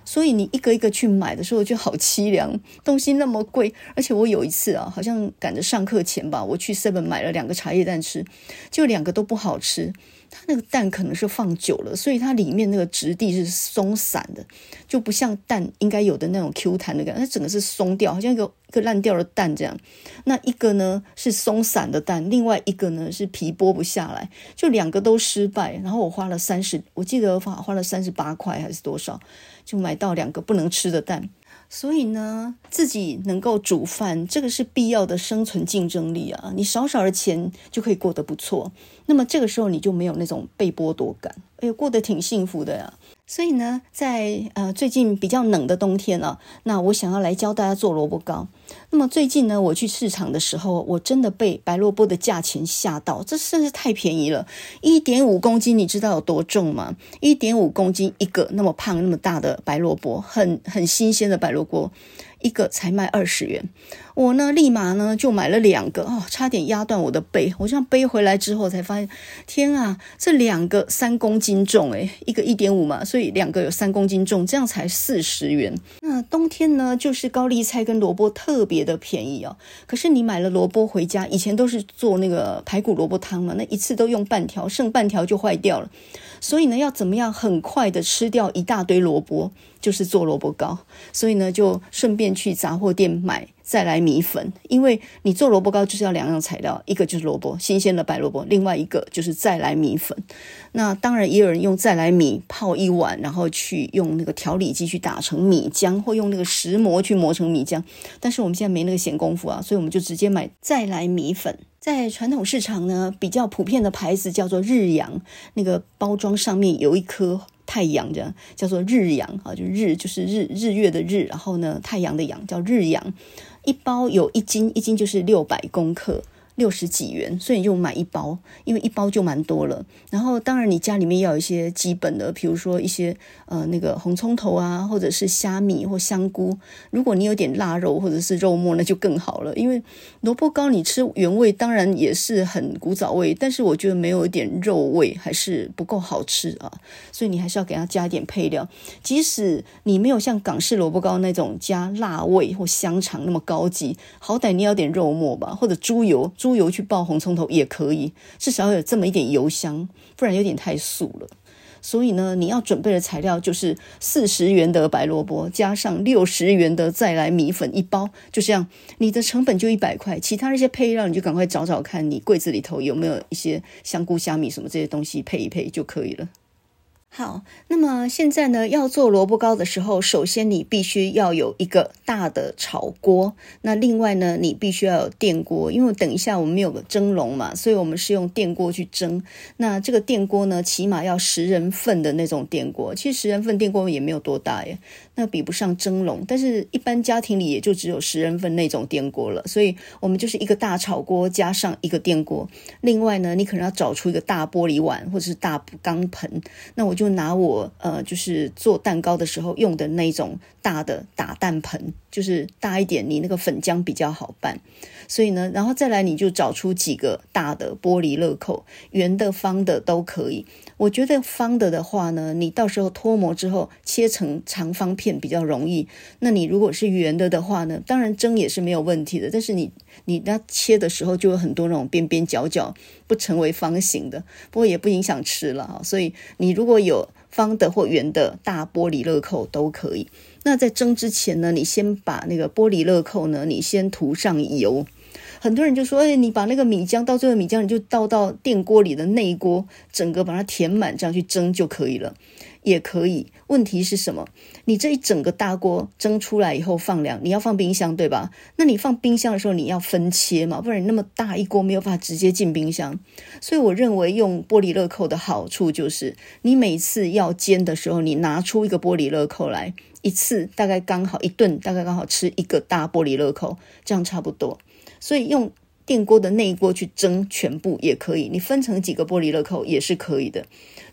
所以你一个一个去买的时候就好凄凉，东西那么贵，而且我有一次啊，好像赶着上课前吧，我去 Seven 买了两个茶叶蛋吃，就两个都不好吃。它那个蛋可能是放久了，所以它里面那个质地是松散的，就不像蛋应该有的那种 Q 弹的感觉，它整个是松掉，好像一个一个烂掉的蛋这样。那一个呢是松散的蛋，另外一个呢是皮剥不下来，就两个都失败。然后我花了三十，我记得花花了三十八块还是多少，就买到两个不能吃的蛋。所以呢，自己能够煮饭，这个是必要的生存竞争力啊！你少少的钱就可以过得不错，那么这个时候你就没有那种被剥夺感，哎呦，过得挺幸福的呀。所以呢，在呃最近比较冷的冬天啊，那我想要来教大家做萝卜糕。那么最近呢，我去市场的时候，我真的被白萝卜的价钱吓到，这真是太便宜了，一点五公斤，你知道有多重吗？一点五公斤一个，那么胖那么大的白萝卜，很很新鲜的白萝卜。一个才卖二十元，我呢立马呢就买了两个哦，差点压断我的背。我这样背回来之后才发现，天啊，这两个三公斤重诶，一个一点五嘛，所以两个有三公斤重，这样才四十元。那冬天呢，就是高丽菜跟萝卜特别的便宜哦。可是你买了萝卜回家，以前都是做那个排骨萝卜汤嘛，那一次都用半条，剩半条就坏掉了。所以呢，要怎么样很快的吃掉一大堆萝卜，就是做萝卜糕。所以呢，就顺便去杂货店买再来米粉，因为你做萝卜糕就是要两样材料，一个就是萝卜，新鲜的白萝卜，另外一个就是再来米粉。那当然也有人用再来米泡一碗，然后去用那个调理机去打成米浆，或用那个石磨去磨成米浆。但是我们现在没那个闲工夫啊，所以我们就直接买再来米粉。在传统市场呢，比较普遍的牌子叫做日阳，那个包装上面有一颗太阳，这样叫做日阳啊，就日就是日日月的日，然后呢太阳的阳叫日阳，一包有一斤，一斤就是六百公克，六十几元，所以你就买一包，因为一包就蛮多了。然后当然你家里面要有一些基本的，比如说一些呃那个红葱头啊，或者是虾米或香菇。如果你有点腊肉或者是肉末，那就更好了。因为萝卜糕你吃原味当然也是很古早味，但是我觉得没有一点肉味还是不够好吃啊。所以你还是要给它加一点配料，即使你没有像港式萝卜糕那种加辣味或香肠那么高级，好歹你要点肉末吧，或者猪油，猪猪油去爆红葱头也可以，至少有这么一点油香，不然有点太素了。所以呢，你要准备的材料就是四十元的白萝卜，加上六十元的再来米粉一包，就这样，你的成本就一百块。其他那些配料你就赶快找找看，你柜子里头有没有一些香菇、虾米什么这些东西配一配就可以了。好，那么现在呢，要做萝卜糕的时候，首先你必须要有一个大的炒锅。那另外呢，你必须要有电锅，因为等一下我们没有个蒸笼嘛，所以我们是用电锅去蒸。那这个电锅呢，起码要十人份的那种电锅。其实十人份电锅也没有多大耶，那比不上蒸笼。但是一般家庭里也就只有十人份那种电锅了，所以我们就是一个大炒锅加上一个电锅。另外呢，你可能要找出一个大玻璃碗或者是大钢盆。那我。就拿我呃，就是做蛋糕的时候用的那种大的打蛋盆，就是大一点，你那个粉浆比较好拌。所以呢，然后再来你就找出几个大的玻璃乐扣，圆的、方的都可以。我觉得方的的话呢，你到时候脱模之后切成长方片比较容易。那你如果是圆的的话呢，当然蒸也是没有问题的，但是你你那切的时候就有很多那种边边角角，不成为方形的。不过也不影响吃了啊。所以你如果有方的或圆的大玻璃乐扣都可以。那在蒸之前呢，你先把那个玻璃乐扣呢，你先涂上油。很多人就说：“哎，你把那个米浆，到最后米浆你就倒到电锅里的内锅，整个把它填满，这样去蒸就可以了，也可以。问题是什么？你这一整个大锅蒸出来以后放凉，你要放冰箱对吧？那你放冰箱的时候，你要分切嘛，不然你那么大一锅没有办法直接进冰箱。所以我认为用玻璃乐扣的好处就是，你每次要煎的时候，你拿出一个玻璃乐扣来，一次大概刚好一顿，大概刚好吃一个大玻璃乐扣，这样差不多。”所以用电锅的内锅去蒸全部也可以，你分成几个玻璃乐扣也是可以的。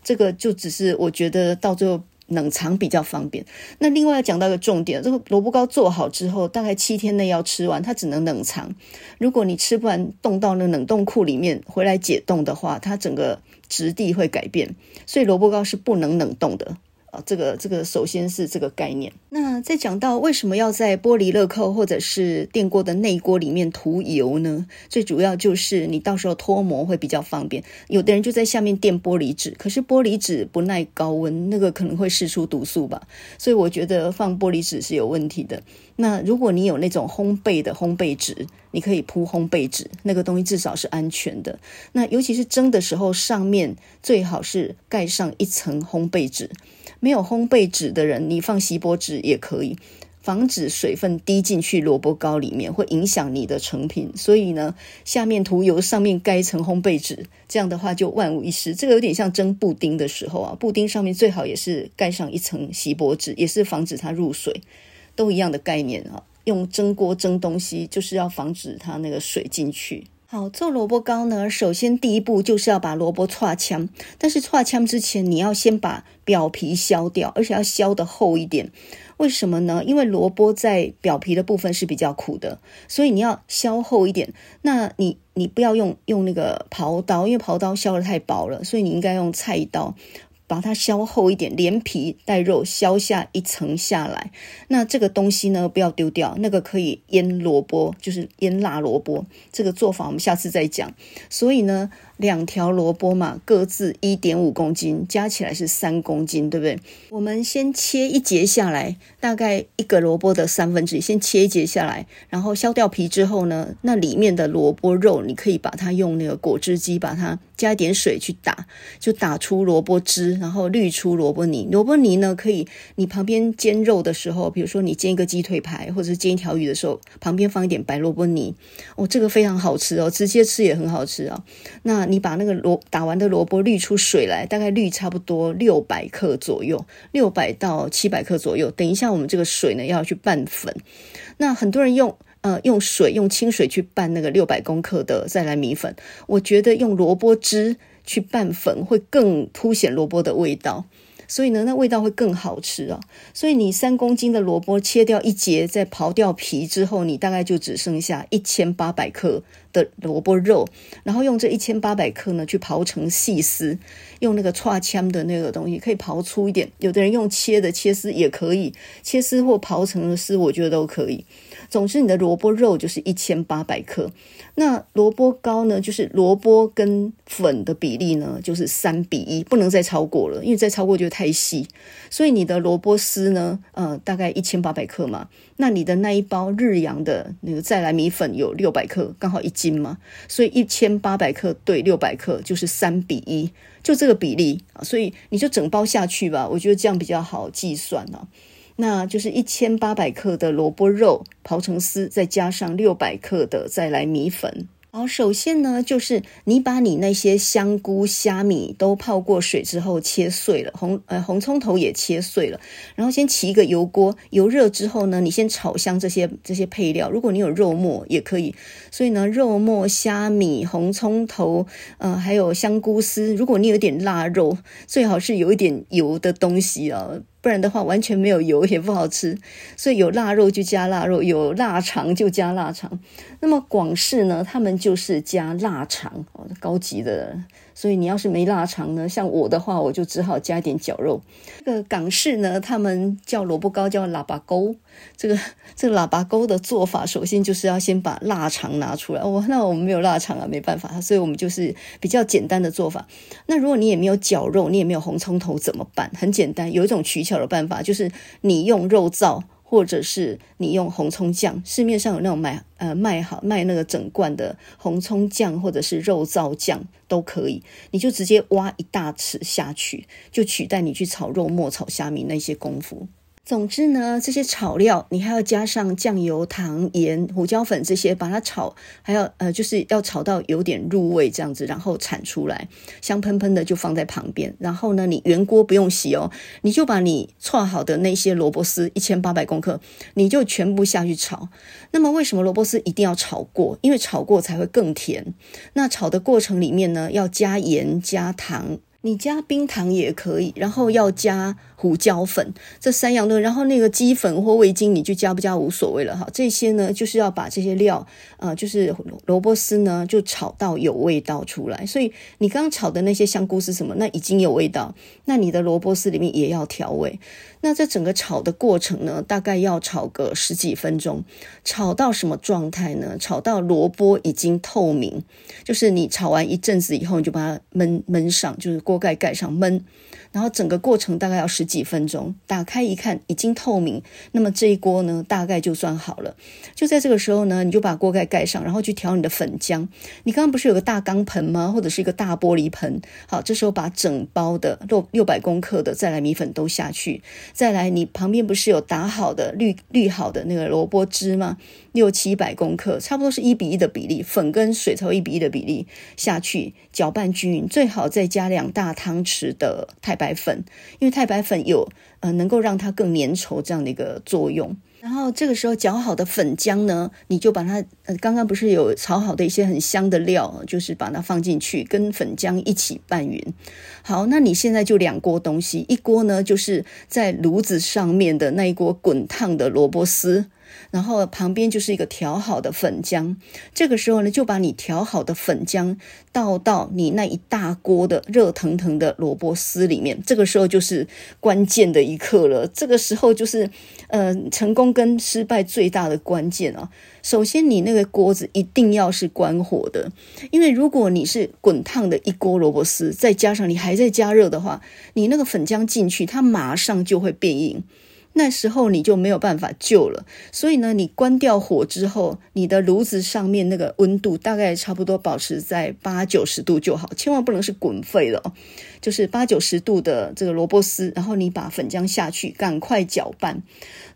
这个就只是我觉得到最后冷藏比较方便。那另外要讲到一个重点，这个萝卜糕做好之后，大概七天内要吃完，它只能冷藏。如果你吃不完，冻到那冷冻库里面回来解冻的话，它整个质地会改变，所以萝卜糕是不能冷冻的。这个这个首先是这个概念。那再讲到为什么要在玻璃乐扣或者是电锅的内锅里面涂油呢？最主要就是你到时候脱模会比较方便。有的人就在下面垫玻璃纸，可是玻璃纸不耐高温，那个可能会释出毒素吧。所以我觉得放玻璃纸是有问题的。那如果你有那种烘焙的烘焙纸，你可以铺烘焙纸，那个东西至少是安全的。那尤其是蒸的时候，上面最好是盖上一层烘焙纸。没有烘焙纸的人，你放锡箔纸也可以，防止水分滴进去萝卜糕里面，会影响你的成品。所以呢，下面涂油，上面盖一层烘焙纸，这样的话就万无一失。这个有点像蒸布丁的时候啊，布丁上面最好也是盖上一层锡箔纸，也是防止它入水，都一样的概念啊。用蒸锅蒸东西，就是要防止它那个水进去。好，做萝卜糕呢，首先第一步就是要把萝卜搓枪，但是搓枪之前你要先把表皮削掉，而且要削的厚一点。为什么呢？因为萝卜在表皮的部分是比较苦的，所以你要削厚一点。那你你不要用用那个刨刀，因为刨刀削的太薄了，所以你应该用菜刀。把它削厚一点，连皮带肉削下一层下来。那这个东西呢，不要丢掉，那个可以腌萝卜，就是腌辣萝卜。这个做法我们下次再讲。所以呢。两条萝卜嘛，各自一点五公斤，加起来是三公斤，对不对？我们先切一节下来，大概一个萝卜的三分之一，先切一节下来，然后削掉皮之后呢，那里面的萝卜肉，你可以把它用那个果汁机把它加一点水去打，就打出萝卜汁，然后滤出萝卜泥。萝卜泥呢，可以你旁边煎肉的时候，比如说你煎一个鸡腿排或者是煎一条鱼的时候，旁边放一点白萝卜泥，哦，这个非常好吃哦，直接吃也很好吃、哦。那你把那个萝打完的萝卜滤出水来，大概滤差不多六百克左右，六百到七百克左右。等一下，我们这个水呢要去拌粉。那很多人用呃用水用清水去拌那个六百公克的再来米粉，我觉得用萝卜汁去拌粉会更凸显萝卜的味道。所以呢，那味道会更好吃啊！所以你三公斤的萝卜切掉一节，再刨掉皮之后，你大概就只剩下一千八百克的萝卜肉，然后用这一千八百克呢去刨成细丝，用那个叉枪的那个东西可以刨粗一点，有的人用切的切丝也可以，切丝或刨成的丝，我觉得都可以。总之，你的萝卜肉就是一千八百克。那萝卜糕呢，就是萝卜跟粉的比例呢，就是三比一，不能再超过了，因为再超过就太细。所以你的萝卜丝呢，呃，大概一千八百克嘛。那你的那一包日扬的那个再来米粉有六百克，刚好一斤嘛。所以一千八百克对六百克就是三比一，就这个比例啊。所以你就整包下去吧，我觉得这样比较好计算啊。那就是一千八百克的萝卜肉刨成丝，再加上六百克的再来米粉。好，首先呢，就是你把你那些香菇、虾米都泡过水之后切碎了，红呃红葱头也切碎了，然后先起一个油锅，油热之后呢，你先炒香这些这些配料。如果你有肉末也可以，所以呢，肉末、虾米、红葱头，呃，还有香菇丝。如果你有点腊肉，最好是有一点油的东西啊。不然的话，完全没有油也不好吃。所以有腊肉就加腊肉，有腊肠就加腊肠。那么广式呢，他们就是加腊肠，高级的。所以你要是没腊肠呢，像我的话，我就只好加一点绞肉。这个港式呢，他们叫萝卜糕叫喇叭糕。这个这个喇叭糕的做法，首先就是要先把腊肠拿出来。哦，那我们没有腊肠啊，没办法，所以我们就是比较简单的做法。那如果你也没有绞肉，你也没有红葱头怎么办？很简单，有一种取巧的办法，就是你用肉燥。或者是你用红葱酱，市面上有那种卖呃卖好卖那个整罐的红葱酱，或者是肉燥酱都可以，你就直接挖一大匙下去，就取代你去炒肉末、炒虾米那些功夫。总之呢，这些炒料你还要加上酱油、糖、盐、胡椒粉这些，把它炒，还要呃，就是要炒到有点入味这样子，然后铲出来，香喷喷的就放在旁边。然后呢，你原锅不用洗哦，你就把你炒好的那些萝卜丝一千八百公克，你就全部下去炒。那么为什么萝卜丝一定要炒过？因为炒过才会更甜。那炒的过程里面呢，要加盐、加糖。你加冰糖也可以，然后要加胡椒粉，这三样东西，然后那个鸡粉或味精你就加不加无所谓了哈。这些呢，就是要把这些料，呃，就是萝卜丝呢，就炒到有味道出来。所以你刚炒的那些香菇是什么？那已经有味道，那你的萝卜丝里面也要调味。那这整个炒的过程呢，大概要炒个十几分钟，炒到什么状态呢？炒到萝卜已经透明，就是你炒完一阵子以后，你就把它焖焖上，就是锅盖盖上焖。然后整个过程大概要十几分钟，打开一看已经透明，那么这一锅呢，大概就算好了。就在这个时候呢，你就把锅盖盖上，然后去调你的粉浆。你刚刚不是有个大钢盆吗？或者是一个大玻璃盆？好，这时候把整包的六六百公克的再来米粉都下去，再来你旁边不是有打好的滤滤好的那个萝卜汁吗？六七百公克，差不多是一比一的比例，粉跟水才一比一的比例下去搅拌均匀，最好再加两大汤匙的太白粉，因为太白粉有呃能够让它更粘稠这样的一个作用。然后这个时候搅好的粉浆呢，你就把它呃刚刚不是有炒好的一些很香的料，就是把它放进去，跟粉浆一起拌匀。好，那你现在就两锅东西，一锅呢就是在炉子上面的那一锅滚烫的萝卜丝。然后旁边就是一个调好的粉浆，这个时候呢，就把你调好的粉浆倒到你那一大锅的热腾腾的萝卜丝里面。这个时候就是关键的一刻了，这个时候就是呃成功跟失败最大的关键啊。首先，你那个锅子一定要是关火的，因为如果你是滚烫的一锅萝卜丝，再加上你还在加热的话，你那个粉浆进去，它马上就会变硬。那时候你就没有办法救了，所以呢，你关掉火之后，你的炉子上面那个温度大概差不多保持在八九十度就好，千万不能是滚沸了，就是八九十度的这个萝卜丝，然后你把粉浆下去，赶快搅拌。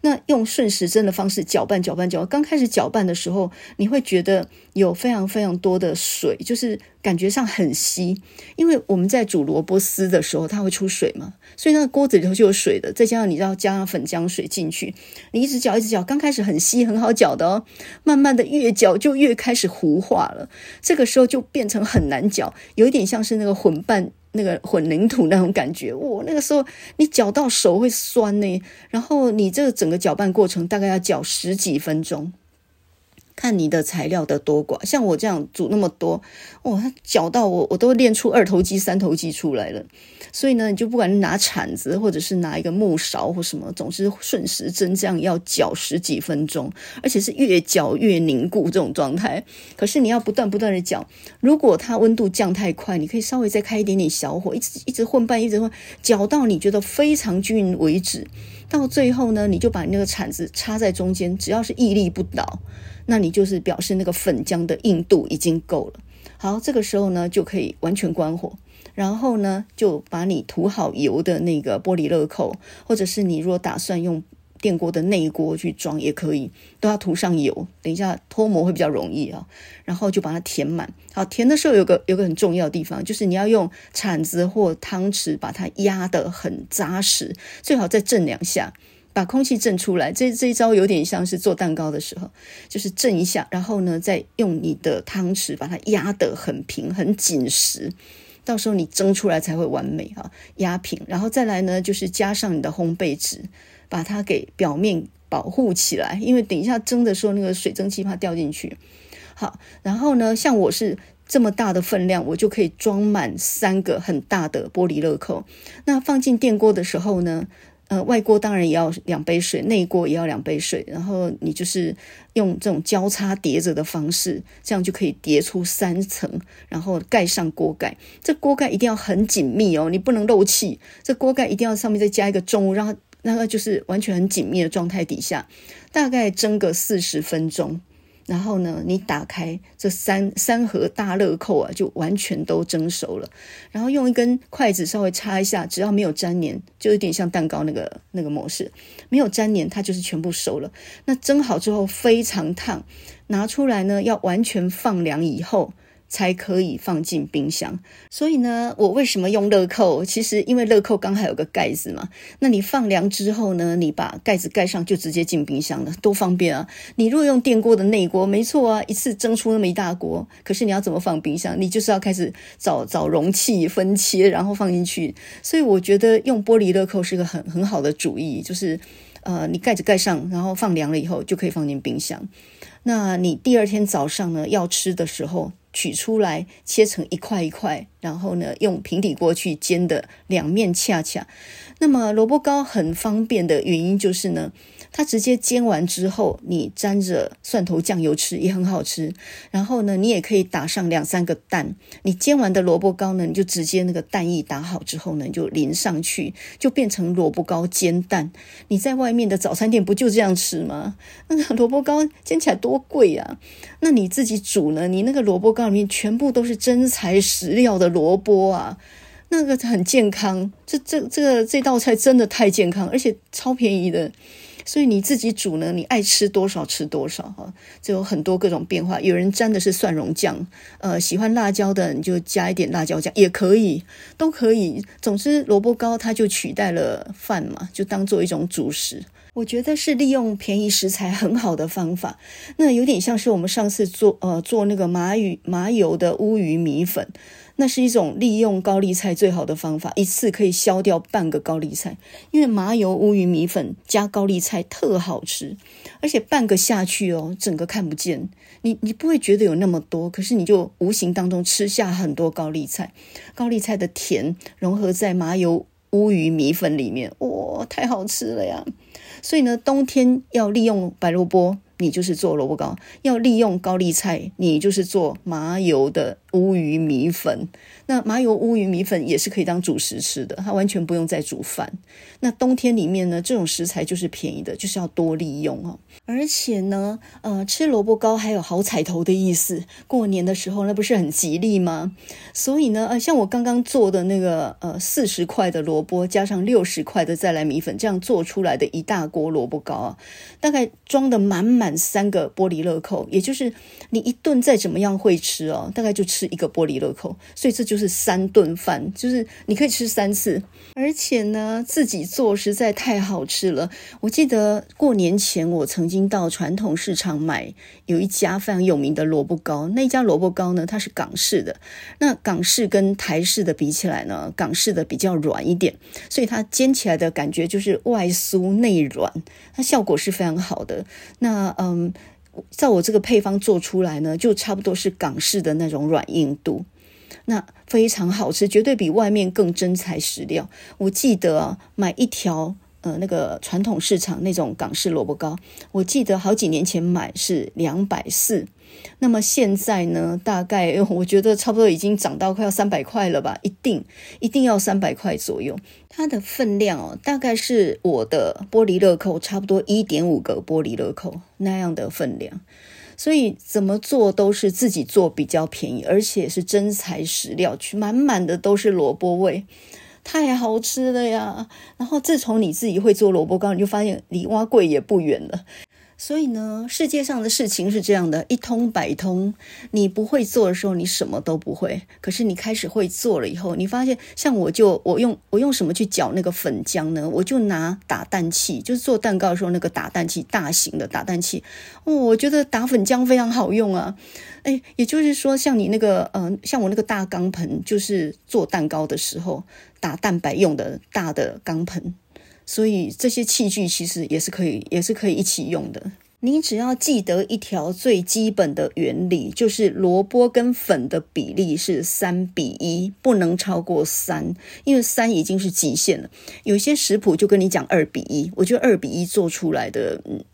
那用顺时针的方式搅拌、搅拌、搅拌。刚开始搅拌的时候，你会觉得有非常非常多的水，就是感觉上很稀，因为我们在煮萝卜丝的时候，它会出水嘛，所以那个锅子里头就有水的。再加上你要加上粉浆水进去，你一直搅一直搅，刚开始很稀很好搅的哦，慢慢的越搅就越开始糊化了。这个时候就变成很难搅，有一点像是那个混拌那个混凝土那种感觉。哇，那个时候你搅到手会酸呢。然后你这个整个搅拌过程大概要搅十几分钟。看你的材料的多寡，像我这样煮那么多，哇，它搅到我，我都练出二头肌、三头肌出来了。所以呢，你就不管拿铲子，或者是拿一个木勺或什么，总是顺时针这样要搅十几分钟，而且是越搅越凝固这种状态。可是你要不断不断的搅，如果它温度降太快，你可以稍微再开一点点小火，一直一直混拌，一直混，搅到你觉得非常均匀为止。到最后呢，你就把那个铲子插在中间，只要是屹立不倒。那你就是表示那个粉浆的硬度已经够了。好，这个时候呢就可以完全关火，然后呢就把你涂好油的那个玻璃乐扣，或者是你如果打算用电锅的内锅去装也可以，都要涂上油，等一下脱模会比较容易啊。然后就把它填满。好，填的时候有个有个很重要的地方，就是你要用铲子或汤匙把它压得很扎实，最好再震两下。把空气震出来，这这一招有点像是做蛋糕的时候，就是震一下，然后呢，再用你的汤匙把它压得很平、很紧实，到时候你蒸出来才会完美哈，压平，然后再来呢，就是加上你的烘焙纸，把它给表面保护起来，因为等一下蒸的时候那个水蒸气怕掉进去。好，然后呢，像我是这么大的分量，我就可以装满三个很大的玻璃乐扣，那放进电锅的时候呢，呃，外锅当然也要两杯水，内锅也要两杯水，然后你就是用这种交叉叠着的方式，这样就可以叠出三层，然后盖上锅盖。这锅盖一定要很紧密哦，你不能漏气。这锅盖一定要上面再加一个重物，让它那个就是完全很紧密的状态底下，大概蒸个四十分钟。然后呢，你打开这三三盒大乐扣啊，就完全都蒸熟了。然后用一根筷子稍微插一下，只要没有粘黏，就有点像蛋糕那个那个模式，没有粘黏，它就是全部熟了。那蒸好之后非常烫，拿出来呢要完全放凉以后。才可以放进冰箱。所以呢，我为什么用乐扣？其实因为乐扣刚好有个盖子嘛。那你放凉之后呢，你把盖子盖上就直接进冰箱了，多方便啊！你如果用电锅的内锅，没错啊，一次蒸出那么一大锅。可是你要怎么放冰箱？你就是要开始找找容器分切，然后放进去。所以我觉得用玻璃乐扣是个很很好的主意，就是呃，你盖子盖上，然后放凉了以后就可以放进冰箱。那你第二天早上呢，要吃的时候，取出来，切成一块一块，然后呢，用平底锅去煎的两面恰恰。那么萝卜糕很方便的原因就是呢。它直接煎完之后，你沾着蒜头酱油吃也很好吃。然后呢，你也可以打上两三个蛋。你煎完的萝卜糕呢，你就直接那个蛋液打好之后呢，你就淋上去，就变成萝卜糕煎蛋。你在外面的早餐店不就这样吃吗？那个萝卜糕煎起来多贵啊！那你自己煮呢？你那个萝卜糕里面全部都是真材实料的萝卜啊，那个很健康。这这这个这道菜真的太健康，而且超便宜的。所以你自己煮呢，你爱吃多少吃多少哈，就有很多各种变化。有人沾的是蒜蓉酱，呃，喜欢辣椒的你就加一点辣椒酱也可以，都可以。总之，萝卜糕它就取代了饭嘛，就当做一种主食。我觉得是利用便宜食材很好的方法。那有点像是我们上次做呃做那个麻鱼麻油的乌鱼米粉。那是一种利用高丽菜最好的方法，一次可以消掉半个高丽菜，因为麻油乌鱼米粉加高丽菜特好吃，而且半个下去哦，整个看不见，你你不会觉得有那么多，可是你就无形当中吃下很多高丽菜，高丽菜的甜融合在麻油乌鱼米粉里面，哇，太好吃了呀！所以呢，冬天要利用白萝卜，你就是做萝卜糕；要利用高丽菜，你就是做麻油的。乌鱼米粉，那麻油乌鱼米粉也是可以当主食吃的，它完全不用再煮饭。那冬天里面呢，这种食材就是便宜的，就是要多利用哦。而且呢，呃，吃萝卜糕还有好彩头的意思，过年的时候那不是很吉利吗？所以呢，呃，像我刚刚做的那个呃四十块的萝卜加上六十块的再来米粉，这样做出来的一大锅萝卜糕啊，大概装得满满三个玻璃乐扣，也就是你一顿再怎么样会吃哦，大概就吃一个玻璃乐扣，所以这就是三顿饭，就是你可以吃三次，而且呢，自己做实在太好吃了。我记得过年前我曾经到传统市场买有一家非常有名的萝卜糕，那家萝卜糕呢，它是港式的，那港式跟台式的比起来呢，港式的比较软一点，所以它煎起来的感觉就是外酥内软，它效果是非常好的。那嗯，在我这个配方做出来呢，就差不多是港式的那种软硬度，那非常好吃，绝对比外面更真材实料。我记得，买一条呃那个传统市场那种港式萝卜糕，我记得好几年前买是两百四。那么现在呢，大概 我觉得差不多已经涨到快要三百块了吧，一定一定要三百块左右。它的分量哦，大概是我的玻璃乐扣差不多一点五个玻璃乐扣那样的分量，所以怎么做都是自己做比较便宜，而且是真材实料，去满满的都是萝卜味，太好吃了呀！然后自从你自己会做萝卜糕，你就发现离蛙贵也不远了。所以呢，世界上的事情是这样的，一通百通。你不会做的时候，你什么都不会。可是你开始会做了以后，你发现，像我就我用我用什么去搅那个粉浆呢？我就拿打蛋器，就是做蛋糕的时候那个打蛋器，大型的打蛋器。哦，我觉得打粉浆非常好用啊。哎，也就是说，像你那个，嗯、呃，像我那个大钢盆，就是做蛋糕的时候打蛋白用的大的钢盆。所以这些器具其实也是可以，也是可以一起用的。你只要记得一条最基本的原理，就是萝卜跟粉的比例是三比一，不能超过三，因为三已经是极限了。有些食谱就跟你讲二比一，我觉得二比一做出来的，嗯。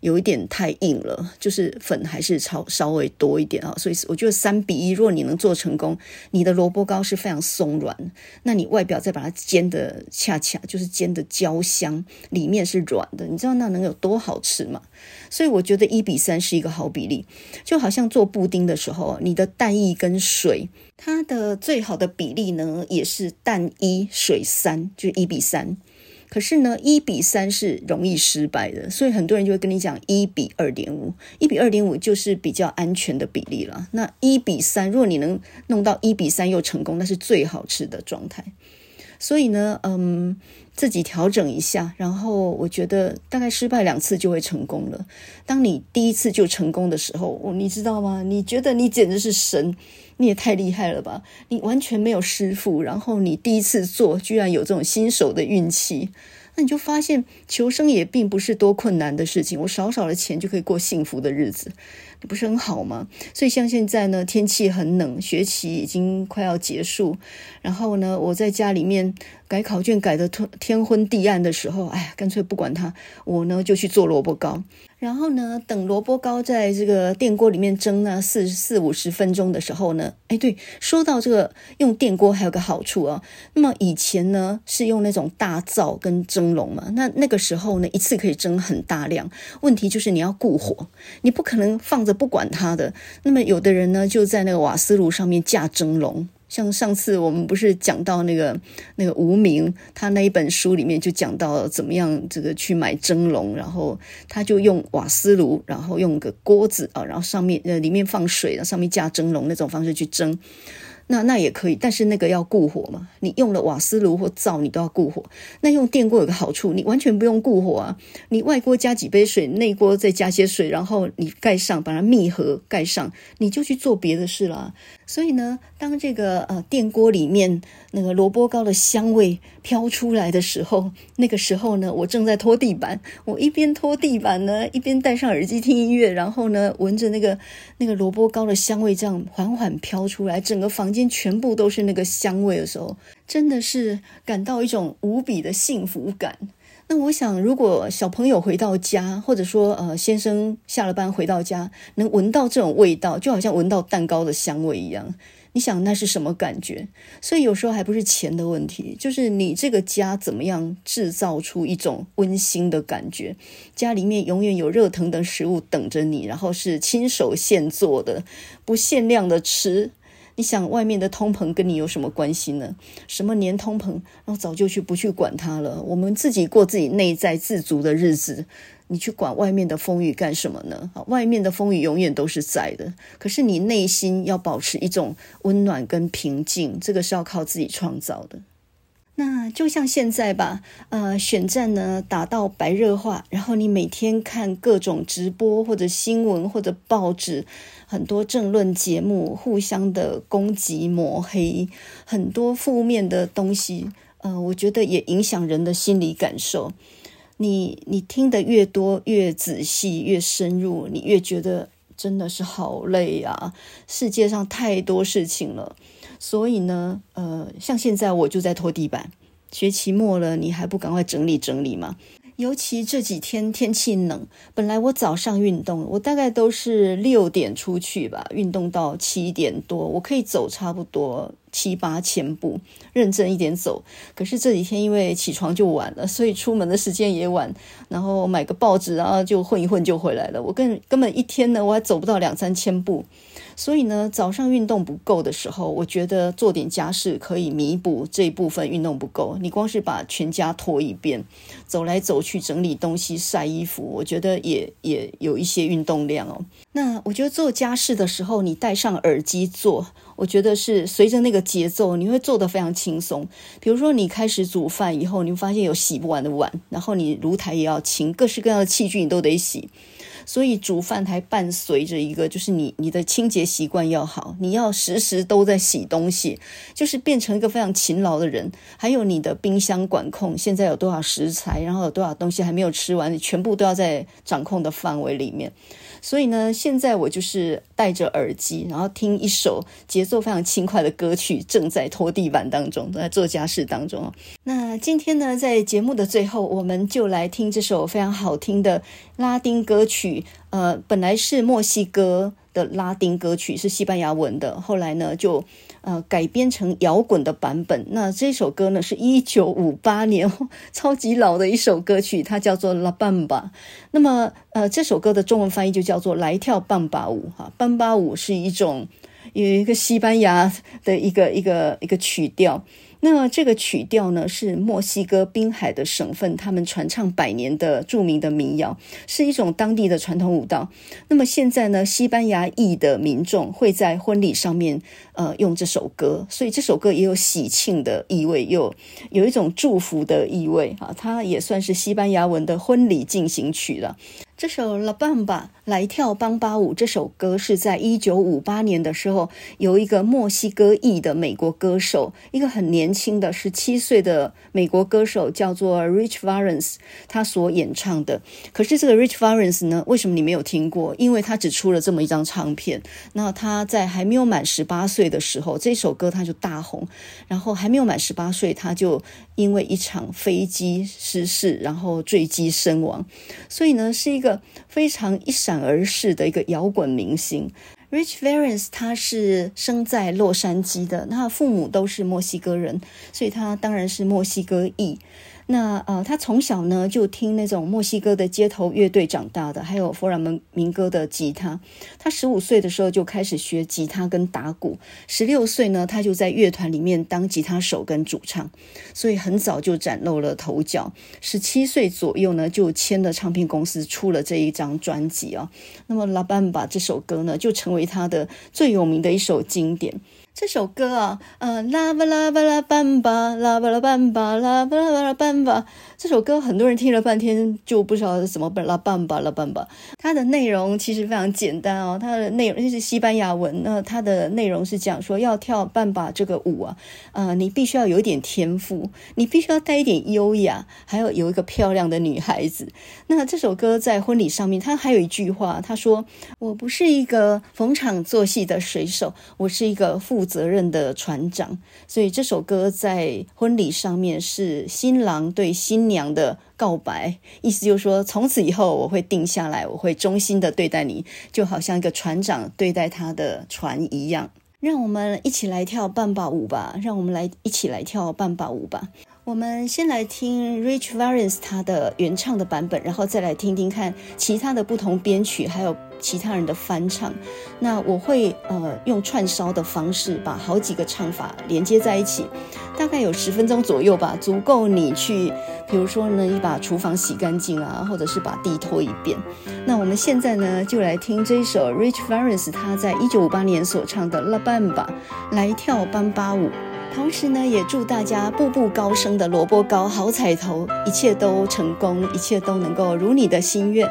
有一点太硬了，就是粉还是超稍微多一点啊，所以我觉得三比一，如果你能做成功，你的萝卜糕是非常松软，那你外表再把它煎的恰恰，就是煎的焦香，里面是软的，你知道那能有多好吃吗？所以我觉得一比三是一个好比例，就好像做布丁的时候，你的蛋液跟水，它的最好的比例呢，也是蛋一水三，就一比三。可是呢，一比三是容易失败的，所以很多人就会跟你讲一比二点五，一比二点五就是比较安全的比例了。那一比三，如果你能弄到一比三又成功，那是最好吃的状态。所以呢，嗯，自己调整一下，然后我觉得大概失败两次就会成功了。当你第一次就成功的时候，你知道吗？你觉得你简直是神，你也太厉害了吧！你完全没有师傅，然后你第一次做，居然有这种新手的运气。那你就发现求生也并不是多困难的事情，我少少的钱就可以过幸福的日子，你不是很好吗？所以像现在呢，天气很冷，学期已经快要结束，然后呢，我在家里面改考卷改得天昏地暗的时候，哎呀，干脆不管它，我呢就去做萝卜糕。然后呢，等萝卜糕在这个电锅里面蒸呢四四五十分钟的时候呢，哎，对，说到这个用电锅还有个好处啊。那么以前呢是用那种大灶跟蒸笼嘛，那那个时候呢一次可以蒸很大量，问题就是你要顾火，你不可能放着不管它的。那么有的人呢就在那个瓦斯炉上面架蒸笼。像上次我们不是讲到那个那个无名，他那一本书里面就讲到怎么样这个去买蒸笼，然后他就用瓦斯炉，然后用个锅子啊，然后上面呃里面放水，然后上面架蒸笼那种方式去蒸。那那也可以，但是那个要顾火嘛。你用了瓦斯炉或灶，你都要顾火。那用电锅有个好处，你完全不用顾火啊。你外锅加几杯水，内锅再加些水，然后你盖上，把它密合盖上，你就去做别的事了。所以呢，当这个呃电锅里面那个萝卜糕的香味飘出来的时候，那个时候呢，我正在拖地板，我一边拖地板呢，一边戴上耳机听音乐，然后呢，闻着那个那个萝卜糕的香味这样缓缓飘出来，整个房间全部都是那个香味的时候，真的是感到一种无比的幸福感。那我想，如果小朋友回到家，或者说呃先生下了班回到家，能闻到这种味道，就好像闻到蛋糕的香味一样，你想那是什么感觉？所以有时候还不是钱的问题，就是你这个家怎么样制造出一种温馨的感觉，家里面永远有热腾腾的食物等着你，然后是亲手现做的，不限量的吃。你想外面的通膨跟你有什么关系呢？什么年通膨，然后早就去不去管它了。我们自己过自己内在自足的日子，你去管外面的风雨干什么呢？啊，外面的风雨永远都是在的，可是你内心要保持一种温暖跟平静，这个是要靠自己创造的。那就像现在吧，呃，选战呢打到白热化，然后你每天看各种直播或者新闻或者报纸，很多政论节目互相的攻击抹黑，很多负面的东西，呃，我觉得也影响人的心理感受。你你听得越多，越仔细，越深入，你越觉得真的是好累啊！世界上太多事情了。所以呢，呃，像现在我就在拖地板，学期末了，你还不赶快整理整理吗？尤其这几天天气冷，本来我早上运动，我大概都是六点出去吧，运动到七点多，我可以走差不多七八千步，认真一点走。可是这几天因为起床就晚了，所以出门的时间也晚，然后买个报纸，然后就混一混就回来了。我根根本一天呢，我还走不到两三千步。所以呢，早上运动不够的时候，我觉得做点家事可以弥补这一部分运动不够。你光是把全家拖一遍，走来走去整理东西、晒衣服，我觉得也也有一些运动量哦。那我觉得做家事的时候，你戴上耳机做，我觉得是随着那个节奏，你会做得非常轻松。比如说，你开始煮饭以后，你会发现有洗不完的碗，然后你炉台也要清，各式各样的器具你都得洗。所以煮饭还伴随着一个，就是你你的清洁习惯要好，你要时时都在洗东西，就是变成一个非常勤劳的人。还有你的冰箱管控，现在有多少食材，然后有多少东西还没有吃完，你全部都要在掌控的范围里面。所以呢，现在我就是戴着耳机，然后听一首节奏非常轻快的歌曲，正在拖地板当中，在做家事当中。那今天呢，在节目的最后，我们就来听这首非常好听的拉丁歌曲。呃，本来是墨西哥的拉丁歌曲，是西班牙文的，后来呢就。呃，改编成摇滚的版本。那这首歌呢，是一九五八年，超级老的一首歌曲，它叫做《La Bamba》。那么，呃，这首歌的中文翻译就叫做《来跳棒巴舞》哈。棒巴舞是一种有一个西班牙的一个一个一个曲调。那这个曲调呢，是墨西哥滨海的省份，他们传唱百年的著名的民谣，是一种当地的传统舞蹈。那么现在呢，西班牙裔的民众会在婚礼上面，呃，用这首歌，所以这首歌也有喜庆的意味，又有一种祝福的意味啊，它也算是西班牙文的婚礼进行曲了。这首《La Bamba》来跳邦巴舞，这首歌是在一九五八年的时候，由一个墨西哥裔的美国歌手，一个很年轻的十七岁的美国歌手，叫做 Rich Valens，他所演唱的。可是这个 Rich Valens 呢，为什么你没有听过？因为他只出了这么一张唱片。那他在还没有满十八岁的时候，这首歌他就大红。然后还没有满十八岁，他就因为一场飞机失事，然后坠机身亡。所以呢，是一个。非常一闪而逝的一个摇滚明星，Rich Varens，他是生在洛杉矶的，那父母都是墨西哥人，所以他当然是墨西哥裔。那呃，他从小呢就听那种墨西哥的街头乐队长大的，还有佛朗门民歌的吉他。他十五岁的时候就开始学吉他跟打鼓，十六岁呢他就在乐团里面当吉他手跟主唱，所以很早就崭露了头角。十七岁左右呢就签了唱片公司，出了这一张专辑啊。那么《La Bamba》这首歌呢就成为他的最有名的一首经典。这首歌啊，呃，拉巴拉巴拉班巴，拉巴拉班巴，拉巴拉巴拉班巴。这首歌很多人听了半天就不知道是什么，拉班巴拉班巴。它的内容其实非常简单哦，它的内容是西班牙文。那它的内容是讲说，要跳半把这个舞啊，呃，你必须要有一点天赋，你必须要带一点优雅，还有有一个漂亮的女孩子。那这首歌在婚礼上面，它还有一句话，他说：“我不是一个逢场作戏的水手，我是一个负责任的船长。”所以这首歌在婚礼上面是新郎对新娘的告白，意思就是说，从此以后我会定下来，我会忠心的对待你，就好像一个船长对待他的船一样。让我们一起来跳半把舞吧，让我们来一起来跳半把舞吧。我们先来听 Rich Valens 他的原唱的版本，然后再来听听看其他的不同编曲，还有其他人的翻唱。那我会呃用串烧的方式，把好几个唱法连接在一起，大概有十分钟左右吧，足够你去，比如说呢，你把厨房洗干净啊，或者是把地拖一遍。那我们现在呢，就来听这首 Rich Valens 他在一九五八年所唱的《La Bamba》，来跳班巴舞。同时呢，也祝大家步步高升的萝卜糕好彩头，一切都成功，一切都能够如你的心愿。